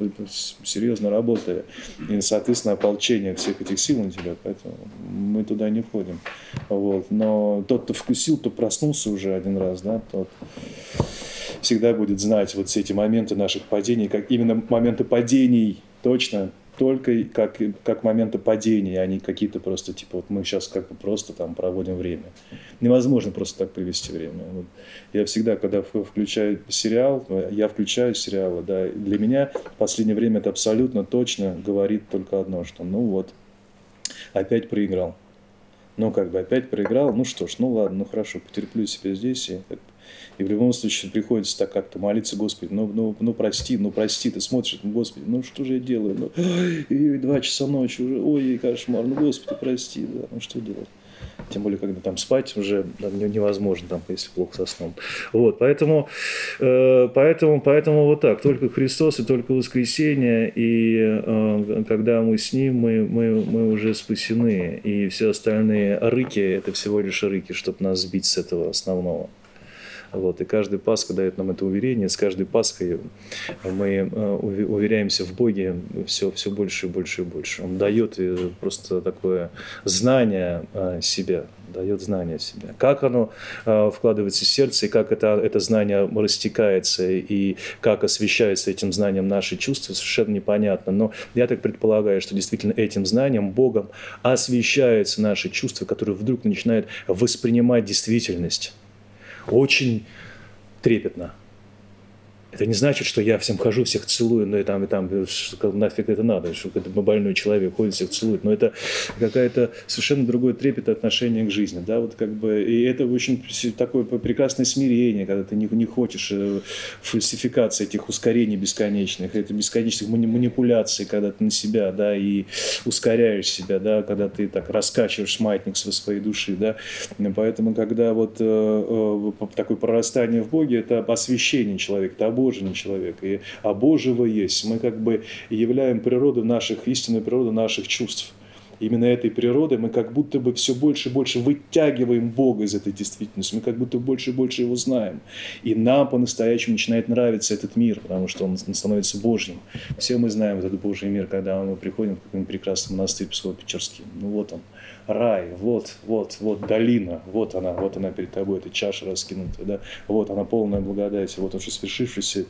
серьезно работа. И, соответственно, ополчение всех этих сил на тебя. Поэтому мы туда не входим. Вот. Но тот, кто вкусил, то проснулся уже один раз, да, тот всегда будет знать вот все эти моменты наших падений, как именно моменты падений, точно, только как, как моменты падения, а не какие-то просто, типа, вот мы сейчас как бы просто там проводим время. Невозможно просто так провести время. Вот. Я всегда, когда включаю сериал, я включаю сериалы, да, для меня в последнее время это абсолютно точно говорит только одно, что ну вот, опять проиграл. Ну, как бы опять проиграл, ну что ж, ну ладно, ну хорошо, потерплю себя здесь и и в любом случае приходится так как-то молиться, Господи, ну, ну, ну прости, ну прости, ты смотришь, ну, Господи, ну что же я делаю? Ну, и два часа ночи уже, ой, кошмар, ну, Господи, прости, да, ну что делать? Тем более, когда там спать уже да, невозможно, там, если плохо со сном. Вот, поэтому, э, поэтому, поэтому вот так, только Христос и только воскресение, и э, когда мы с Ним, мы, мы, мы уже спасены, и все остальные рыки – это всего лишь рыки, чтобы нас сбить с этого основного. Вот, и каждый Пасха дает нам это уверение. С каждой Пасхой мы э, уверяемся в Боге все, все больше и больше и больше. Он дает э, просто такое знание э, себя, дает знание себя. Как оно вкладывается в сердце, и как это, это знание растекается, и как освещается этим знанием наши чувства, совершенно непонятно. Но я так предполагаю, что действительно этим знанием, Богом, освещаются наши чувства, которые вдруг начинают воспринимать действительность очень трепетно. Это не значит, что я всем хожу, всех целую, ну и там, и там, нафиг это надо, что это больной человек ходит, всех целует. Но это какая-то совершенно другое трепет отношение к жизни, да, вот как бы, и это очень такое прекрасное смирение, когда ты не, не хочешь э, фальсификации этих ускорений бесконечных, это бесконечных манипуляций, когда ты на себя, да, и ускоряешь себя, да, когда ты так раскачиваешь маятник своей души, да, поэтому, когда вот э, э, такое прорастание в Боге, это освящение человека, это обоженный человек, и Божьего есть. Мы как бы являем природу наших, истинную природу наших чувств. Именно этой природы мы как будто бы все больше и больше вытягиваем Бога из этой действительности, мы как будто больше и больше Его знаем. И нам по-настоящему начинает нравиться этот мир, потому что он становится Божьим. Все мы знаем этот Божий мир, когда мы приходим в какой-нибудь прекрасный монастырь Псково-Печерский. Ну вот он, рай, вот, вот, вот долина, вот она, вот она перед тобой, эта чаша раскинутая, да, вот она полная благодать, вот уже свершившаяся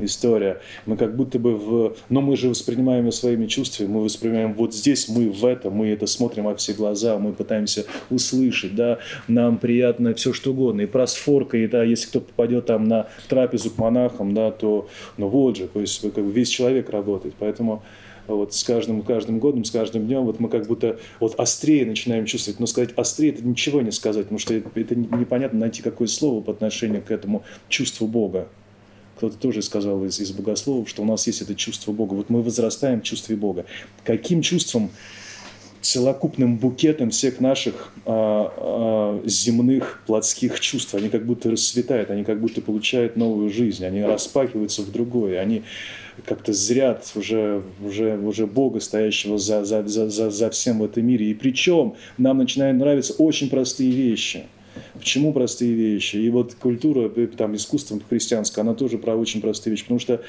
история. Мы как будто бы в... Но мы же воспринимаем ее своими чувствами, мы воспринимаем вот здесь, мы в этом, мы это смотрим во все глаза, мы пытаемся услышать, да, нам приятно все что угодно. И просфорка, и да, если кто попадет там на трапезу к монахам, да, то, ну вот же, то есть как бы весь человек работает. Поэтому вот с каждым, каждым годом, с каждым днем вот мы как будто вот острее начинаем чувствовать. Но сказать острее – это ничего не сказать, потому что это, непонятно найти какое слово по отношению к этому чувству Бога. Кто-то тоже сказал из, из богословов, что у нас есть это чувство Бога. Вот мы возрастаем в чувстве Бога. Каким чувством целокупным букетом всех наших а, а, земных плотских чувств. Они как будто расцветают, они как будто получают новую жизнь, они распахиваются в другое, они как-то зрят уже, уже, уже Бога, стоящего за, за, за, за, за всем в этом мире. И причем нам начинают нравиться очень простые вещи – Почему простые вещи? И вот культура, э, там, искусство христианское, она тоже про очень простые вещи, потому что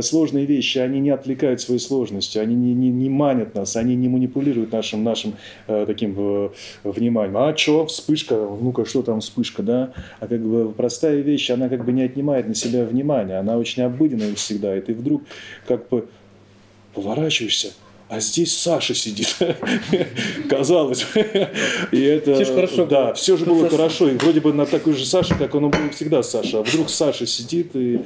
сложные вещи, они не отвлекают своей сложности, они не, не, не манят нас, они не манипулируют нашим, нашим э, таким э, вниманием. А что, вспышка, ну-ка, что там вспышка, да? А как бы простая вещь, она как бы не отнимает на себя внимания, она очень обыденная всегда, и ты вдруг как бы поворачиваешься, а здесь Саша сидит. (laughs) Казалось бы. И это, все же хорошо. Да, все же было Саша. хорошо. И вроде бы на такой же Саше, как он был всегда Саша. А вдруг Саша сидит, и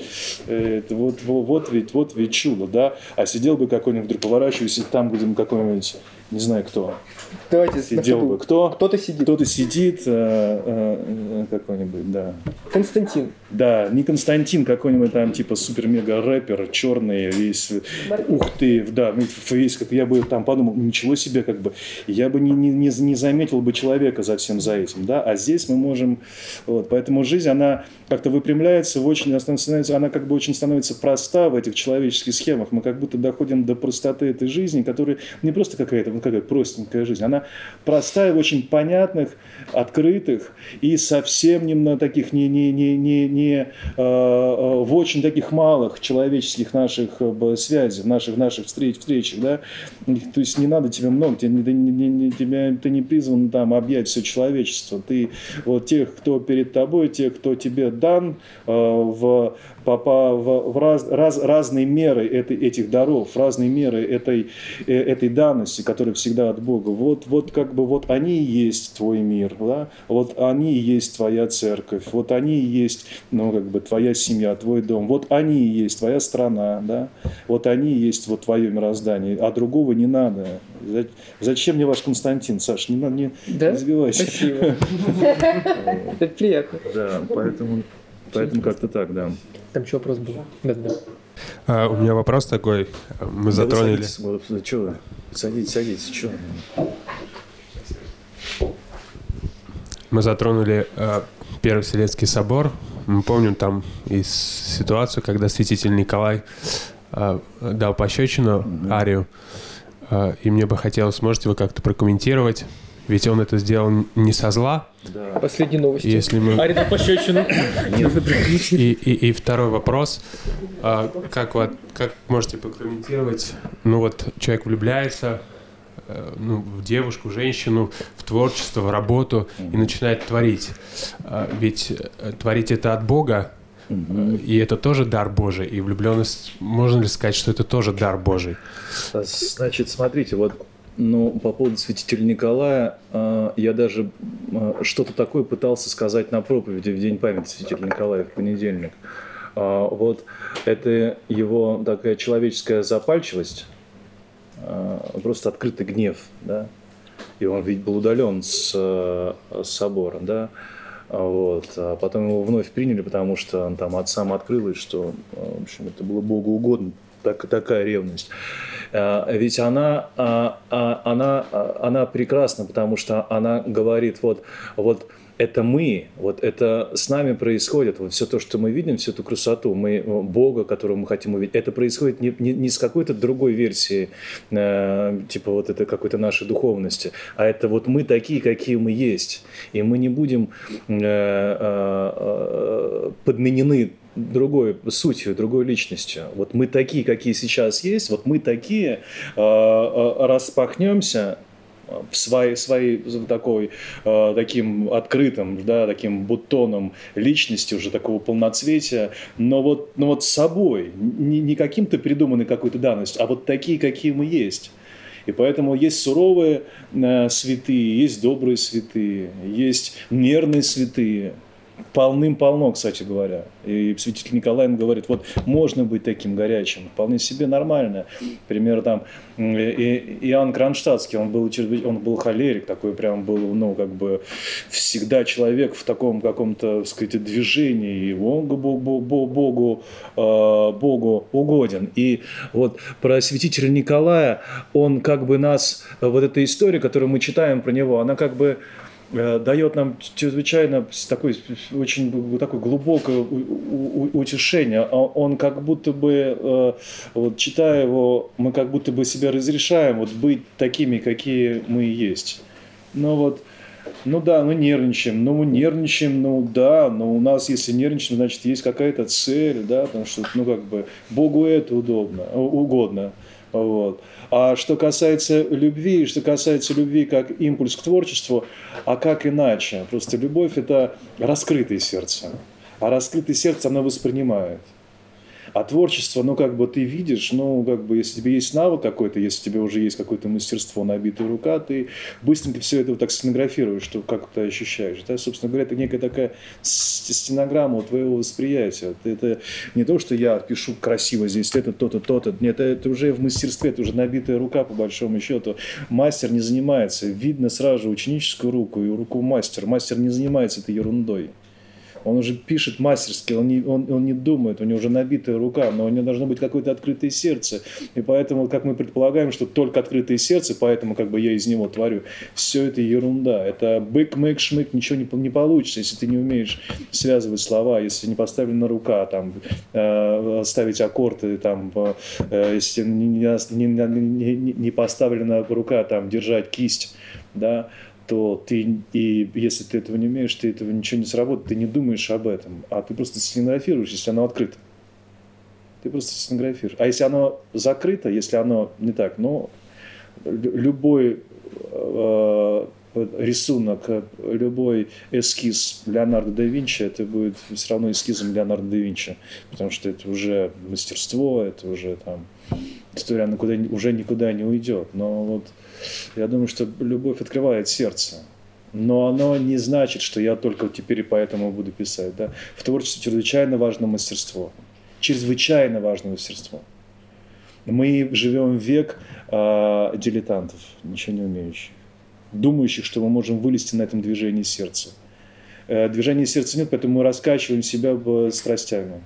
э, это вот, вот, вот ведь, вот ведь чудо, да? А сидел бы какой-нибудь, вдруг поворачиваясь, там, где какой-нибудь не знаю кто. Давайте сидел бы. Кто? Кто-то сидит. Кто-то сидит, э, э, какой-нибудь, да. Константин. Да, не Константин, какой-нибудь там типа супер-мега рэпер, черный, весь, Маркин. ух ты, да, весь, как я бы там подумал, ничего себе, как бы, я бы не, не, не заметил бы человека за всем за этим, да, а здесь мы можем, вот, поэтому жизнь, она как-то выпрямляется, в очень, становится, она как бы очень становится проста в этих человеческих схемах, мы как будто доходим до простоты этой жизни, которая не просто какая-то вот какая простенькая жизнь. Она простая, в очень понятных, открытых и совсем не на таких, не, не, не, не, не э, в очень таких малых человеческих наших э, связях, наших, наших встреч, встречах, да. То есть не надо тебе много, ты, ты, не, тебя, ты не призван там объять все человечество. Ты вот тех, кто перед тобой, тех, кто тебе дан э, в по, в, в раз, раз, разные меры этой, этих даров, разные меры этой, э, этой данности, которая всегда от Бога. Вот, вот как бы вот они и есть твой мир, да? вот они и есть твоя церковь, вот они и есть ну, как бы твоя семья, твой дом, вот они и есть твоя страна, да? вот они и есть вот твое мироздание, а другого не надо. Зачем мне ваш Константин, Саш? Не, не, да? не. Спасибо. (laughs) Это приятно. Да, поэтому, поэтому как-то так, да. Там еще вопрос был. Да, да. А, у меня вопрос такой. Мы затронули... Садитесь, что вы? Садитесь, садитесь, что? Мы затронули э, Первый Вселенский собор. Мы помним там и ситуацию, когда святитель Николай э, дал пощечину mm-hmm. Арию. Э, и мне бы хотелось, можете вы как-то прокомментировать? Ведь он это сделал не со зла. Да. Последние новости. Если мы... Ари дал пощечину. (coughs) И, и, и второй вопрос. А, как, вот, как можете прокомментировать? Ну вот человек влюбляется, Э, ну, в девушку, женщину, в творчество, в работу и начинает творить. А, ведь э, творить это от Бога, и это тоже дар Божий. И влюбленность, можно ли сказать, что это тоже дар Божий? Значит, смотрите, вот ну, по поводу святителя Николая, э, я даже что-то такое пытался сказать на проповеди в День памяти святителя Николая в понедельник. А, вот это его такая человеческая запальчивость, а, просто открытый гнев, да, и он ведь был удален с, с собора, да, вот. А потом его вновь приняли, потому что он там отцам открылось, что, в общем, это было Богу угодно, так, такая ревность. А, ведь она, она, она прекрасна, потому что она говорит, вот, вот это мы, вот это с нами происходит, вот все то, что мы видим, всю эту красоту, мы, э, Бога, которого мы хотим увидеть, это происходит не, не, не с какой-то другой версии, э, типа вот это какой-то нашей духовности, а это вот мы такие, какие мы есть, и мы не будем э, э, э подменены другой сутью, другой личностью. Вот мы такие, какие сейчас есть, вот мы такие, э, э, распахнемся, своей, своей такой, э, таким открытым, да, таким бутоном личности, уже такого полноцветия, но вот, но вот собой, не, не каким-то придуманной какой-то данностью, а вот такие, какие мы есть. И поэтому есть суровые э, святые, есть добрые святые, есть нервные святые, полным-полно, кстати говоря. И святитель Николай говорит, вот можно быть таким горячим, вполне себе нормально. Например, там и, Иоанн Кронштадтский, он был, он был холерик, такой прям был, ну, как бы всегда человек в таком каком-то, сказать, движении, и он Богу, Богу, а, Богу угоден. И вот про святителя Николая, он как бы нас, вот эта история, которую мы читаем про него, она как бы дает нам чрезвычайно такой, очень такое глубокое утешение. А он как будто бы, э, вот, читая его, мы как будто бы себя разрешаем вот, быть такими, какие мы есть. Но вот, ну да, ну нервничаем, ну мы нервничаем, ну да, но у нас, если нервничаем, значит, есть какая-то цель, да, потому что, ну как бы, Богу это удобно, угодно. Вот. А что касается любви, что касается любви как импульс к творчеству, а как иначе? Просто любовь – это раскрытое сердце. А раскрытое сердце оно воспринимает. А творчество, ну, как бы ты видишь, ну, как бы, если тебе есть навык какой-то, если тебе уже есть какое-то мастерство, набитая рука, ты быстренько все это вот так сценографируешь, что как ты ощущаешь. Да? Собственно говоря, это некая такая стенограмма твоего восприятия. Это не то, что я пишу красиво здесь, это то-то, то-то. Нет, это уже в мастерстве, это уже набитая рука, по большому счету. Мастер не занимается. Видно сразу ученическую руку и руку мастера. Мастер не занимается этой ерундой. Он уже пишет мастерски, он не, он, он не думает, у него уже набитая рука, но у него должно быть какое-то открытое сердце. И поэтому, как мы предполагаем, что только открытое сердце, поэтому как бы я из него творю, все это ерунда. Это бык, мэк, шмык, ничего не, не получится, если ты не умеешь связывать слова, если не поставлена рука, там, э, ставить аккорды, там, э, если не, не, не, не поставлена рука, там, держать кисть, да, то ты, и если ты этого не умеешь, ты этого ничего не сработает, ты не думаешь об этом, а ты просто стенографируешь, если оно открыто. Ты просто стенографируешь. А если оно закрыто, если оно не так, ну, любой э, рисунок, любой эскиз Леонардо да Винчи, это будет все равно эскизом Леонардо да Винчи, потому что это уже мастерство, это уже там история никуда, уже никуда не уйдет. Но вот я думаю, что любовь открывает сердце. Но оно не значит, что я только теперь и поэтому буду писать. Да? В творчестве чрезвычайно важно мастерство. Чрезвычайно важно мастерство. Мы живем век э, дилетантов, ничего не умеющих, думающих, что мы можем вылезти на этом движении сердца. Э, движения сердца нет, поэтому мы раскачиваем себя страстями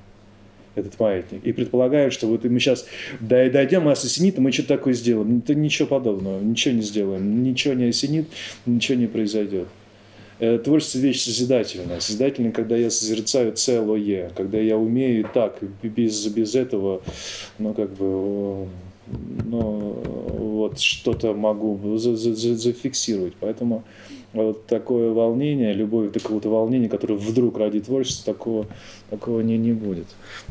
этот маятник. И предполагаю, что вот мы сейчас дойдем, и осенит, и мы что-то такое сделаем. Это ничего подобного, ничего не сделаем. Ничего не осенит, ничего не произойдет. Э, творчество – вещь созидательная. Созидательная, когда я созерцаю целое, когда я умею так, без, без этого, ну, как бы, ну, вот что-то могу зафиксировать. Поэтому вот такое волнение, любовь до какого-то волнения, которое вдруг ради творчества, такого, такого не, не будет.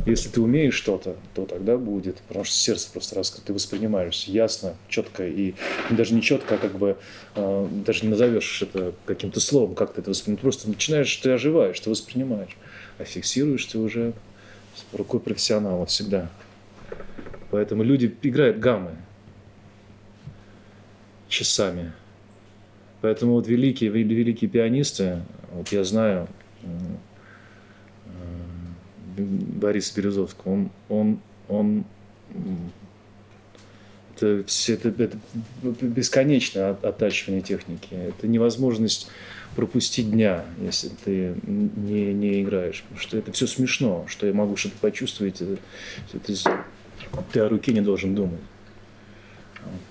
Если ты умеешь что-то, то тогда будет, потому что сердце просто раскрыто, ты воспринимаешь ясно, четко, и даже не четко, а как бы э, даже не назовешь это каким-то словом, как ты это воспринимаешь, просто начинаешь, ты оживаешь, ты воспринимаешь, а фиксируешь ты уже рукой профессионала всегда. Поэтому люди играют гаммы часами – Поэтому вот великие, великие пианисты, вот я знаю Борис Березовский, он, он, он это, это, это бесконечное оттачивание техники. Это невозможность пропустить дня, если ты не, не играешь. Потому что это все смешно, что я могу что-то почувствовать. Это, это, ты о руке не должен думать.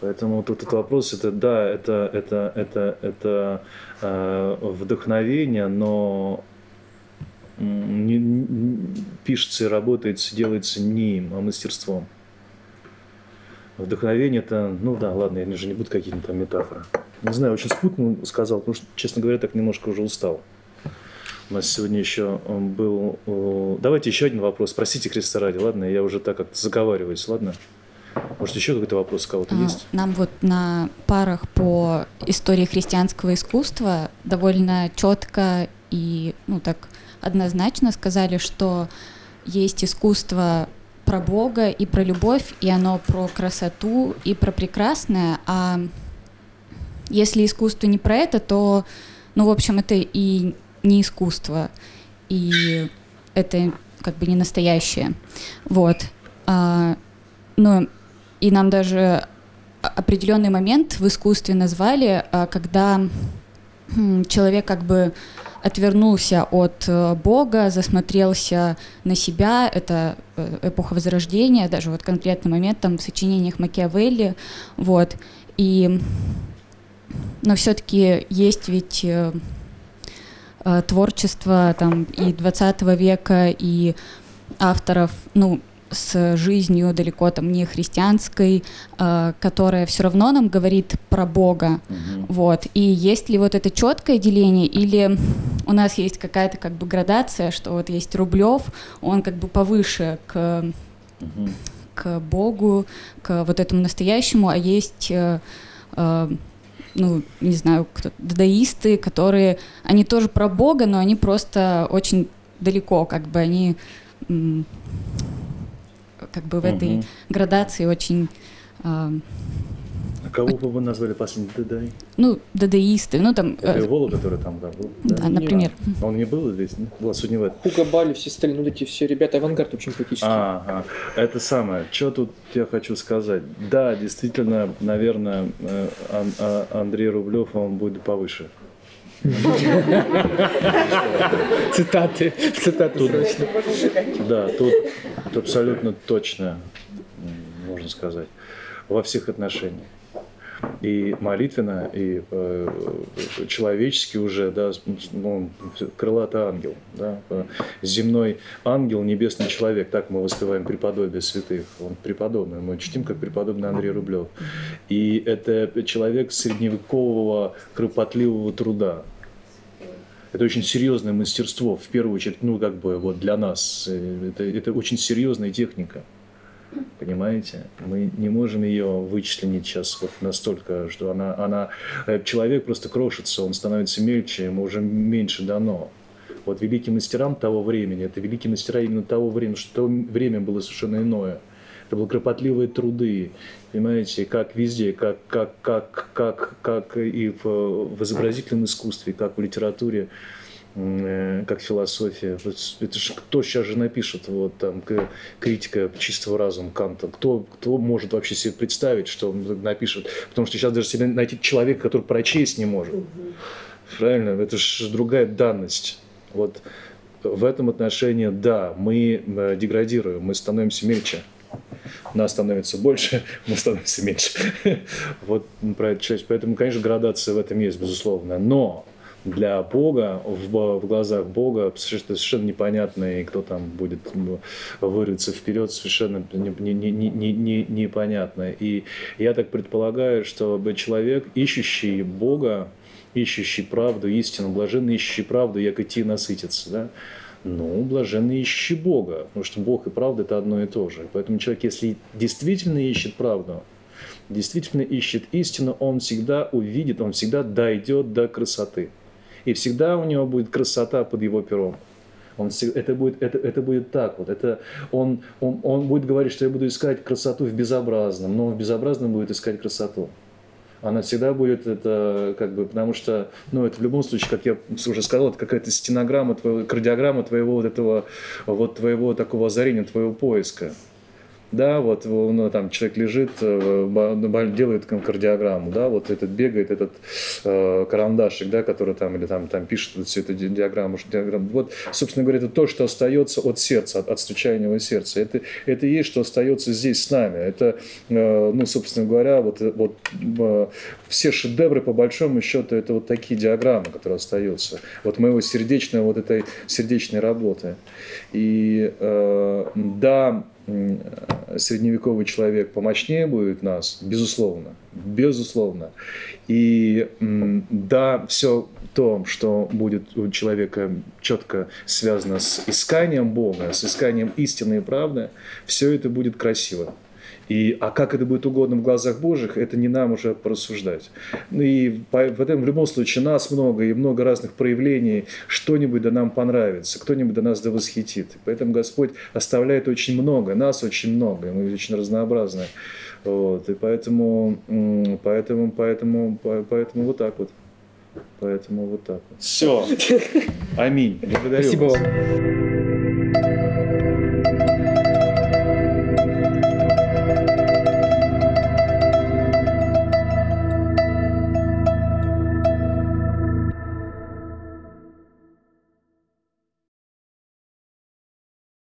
Поэтому тут этот вопрос, это да, это, это, это, это э, вдохновение, но не, не, пишется и работается, делается не им, а мастерством. Вдохновение это, ну да, ладно, я же не буду какие-то там метафоры. Не знаю, очень спутно сказал, потому что, честно говоря, так немножко уже устал. У нас сегодня еще был... Давайте еще один вопрос. Простите, Креста ради, ладно? Я уже так как-то заговариваюсь, ладно? Может, еще какой-то вопрос у кого-то а, есть? Нам вот на парах по истории христианского искусства довольно четко и, ну, так однозначно сказали, что есть искусство про Бога и про любовь, и оно про красоту и про прекрасное, а если искусство не про это, то, ну, в общем, это и не искусство, и это как бы не настоящее. Вот. А, но и нам даже определенный момент в искусстве назвали, а, когда человек как бы отвернулся от э, Бога, засмотрелся на себя, это э, эпоха Возрождения, даже вот конкретный момент там в сочинениях Макиавелли, вот, и, но все-таки есть ведь э, творчество там и 20 века, и авторов, ну, с жизнью далеко там не христианской, э, которая все равно нам говорит про Бога, угу. вот. И есть ли вот это четкое деление, или у нас есть какая-то как бы градация, что вот есть Рублев, он как бы повыше к угу. к Богу, к вот этому настоящему, а есть э, э, ну, не знаю, кто дадаисты, которые, они тоже про Бога, но они просто очень далеко, как бы они как бы в угу. этой градации очень... Э, а кого бы вы назвали последним дадай? Ну, дадаисты, ну там... Это э, Вова, который там да, был? Да, да например. А он не был здесь? Не? Была Судневет. Хуга Бали, все остальные, ну эти все ребята, авангард очень практически. Ага, это самое. Что тут я хочу сказать? Да, действительно, наверное, э, а, Андрей Рублев, он будет повыше. Цитаты, цитаты срочно. Да, тут, тут абсолютно точно, можно сказать, во всех отношениях и молитвенно, и э, человечески уже, да, ну, крылатый ангел, да, земной ангел, небесный человек, так мы воспеваем преподобие святых, он преподобный, мы чтим как преподобный Андрей Рублев. И это человек средневекового кропотливого труда, это очень серьезное мастерство, в первую очередь, ну, как бы, вот для нас. Это, это очень серьезная техника. Понимаете? Мы не можем ее вычислить сейчас вот настолько, что она, она, э, человек просто крошится, он становится мельче, ему уже меньше дано. Вот великим мастерам того времени, это великие мастера именно того времени, что то время было совершенно иное. Это были кропотливые труды, понимаете, как везде, как, как, как, как, как и в, в изобразительном искусстве, как в литературе. Э, как философия. Это же кто сейчас же напишет вот там критика чистого разума Канта? Кто, кто может вообще себе представить, что он напишет? Потому что сейчас даже себе найти человека, который прочесть не может. Правильно? Это же другая данность. Вот в этом отношении, да, мы э, деградируем, мы становимся мельче. Нас становится больше, (laughs) мы становимся меньше. (laughs) Вот про эту часть. Поэтому, конечно, градация в этом есть, безусловно. Но для Бога, в, в глазах Бога совершенно непонятно, и кто там будет вырыться вперед, совершенно не, не, не, не, не, непонятно. И я так предполагаю, что человек, ищущий Бога, ищущий правду, истину, блаженный ищущий правду, як идти насытиться, да? Ну, блаженный ищущий Бога, потому что Бог и правда – это одно и то же. Поэтому человек, если действительно ищет правду, действительно ищет истину, он всегда увидит, он всегда дойдет до красоты и всегда у него будет красота под его пером. Он, это, будет, это, это будет так вот. Это, он, он, он будет говорить, что я буду искать красоту в безобразном, но в безобразном будет искать красоту. Она всегда будет это, как бы, потому что, ну, это в любом случае, как я уже сказал, это какая-то стенограмма, твоего, кардиограмма твоего вот этого, вот твоего такого озарения, твоего поиска да, вот ну, там человек лежит, э, делает кардиограмму, да, вот этот бегает, этот э, карандашик, да, который там, или там, там пишет всю эту диаграмму, диаграмму. Вот, собственно говоря, это то, что остается от сердца, от, от стучания сердца. Это, это и есть, что остается здесь с нами. Это, э, ну, собственно говоря, вот, вот э, все шедевры, по большому счету, это вот такие диаграммы, которые остаются. Вот моего сердечной, вот этой сердечной работы. И э, да, средневековый человек помощнее будет нас, безусловно, безусловно. И да, все то, что будет у человека четко связано с исканием Бога, с исканием истины и правды, все это будет красиво. И, а как это будет угодно в глазах Божьих, это не нам уже порассуждать. Ну и по, в, любом случае нас много и много разных проявлений, что-нибудь да нам понравится, кто-нибудь до нас да восхитит. Поэтому Господь оставляет очень много, нас очень много, и мы очень разнообразны. Вот, и поэтому, поэтому, поэтому, поэтому вот так вот. Поэтому вот так вот. Все. Аминь. Благодарю Спасибо вас. вам.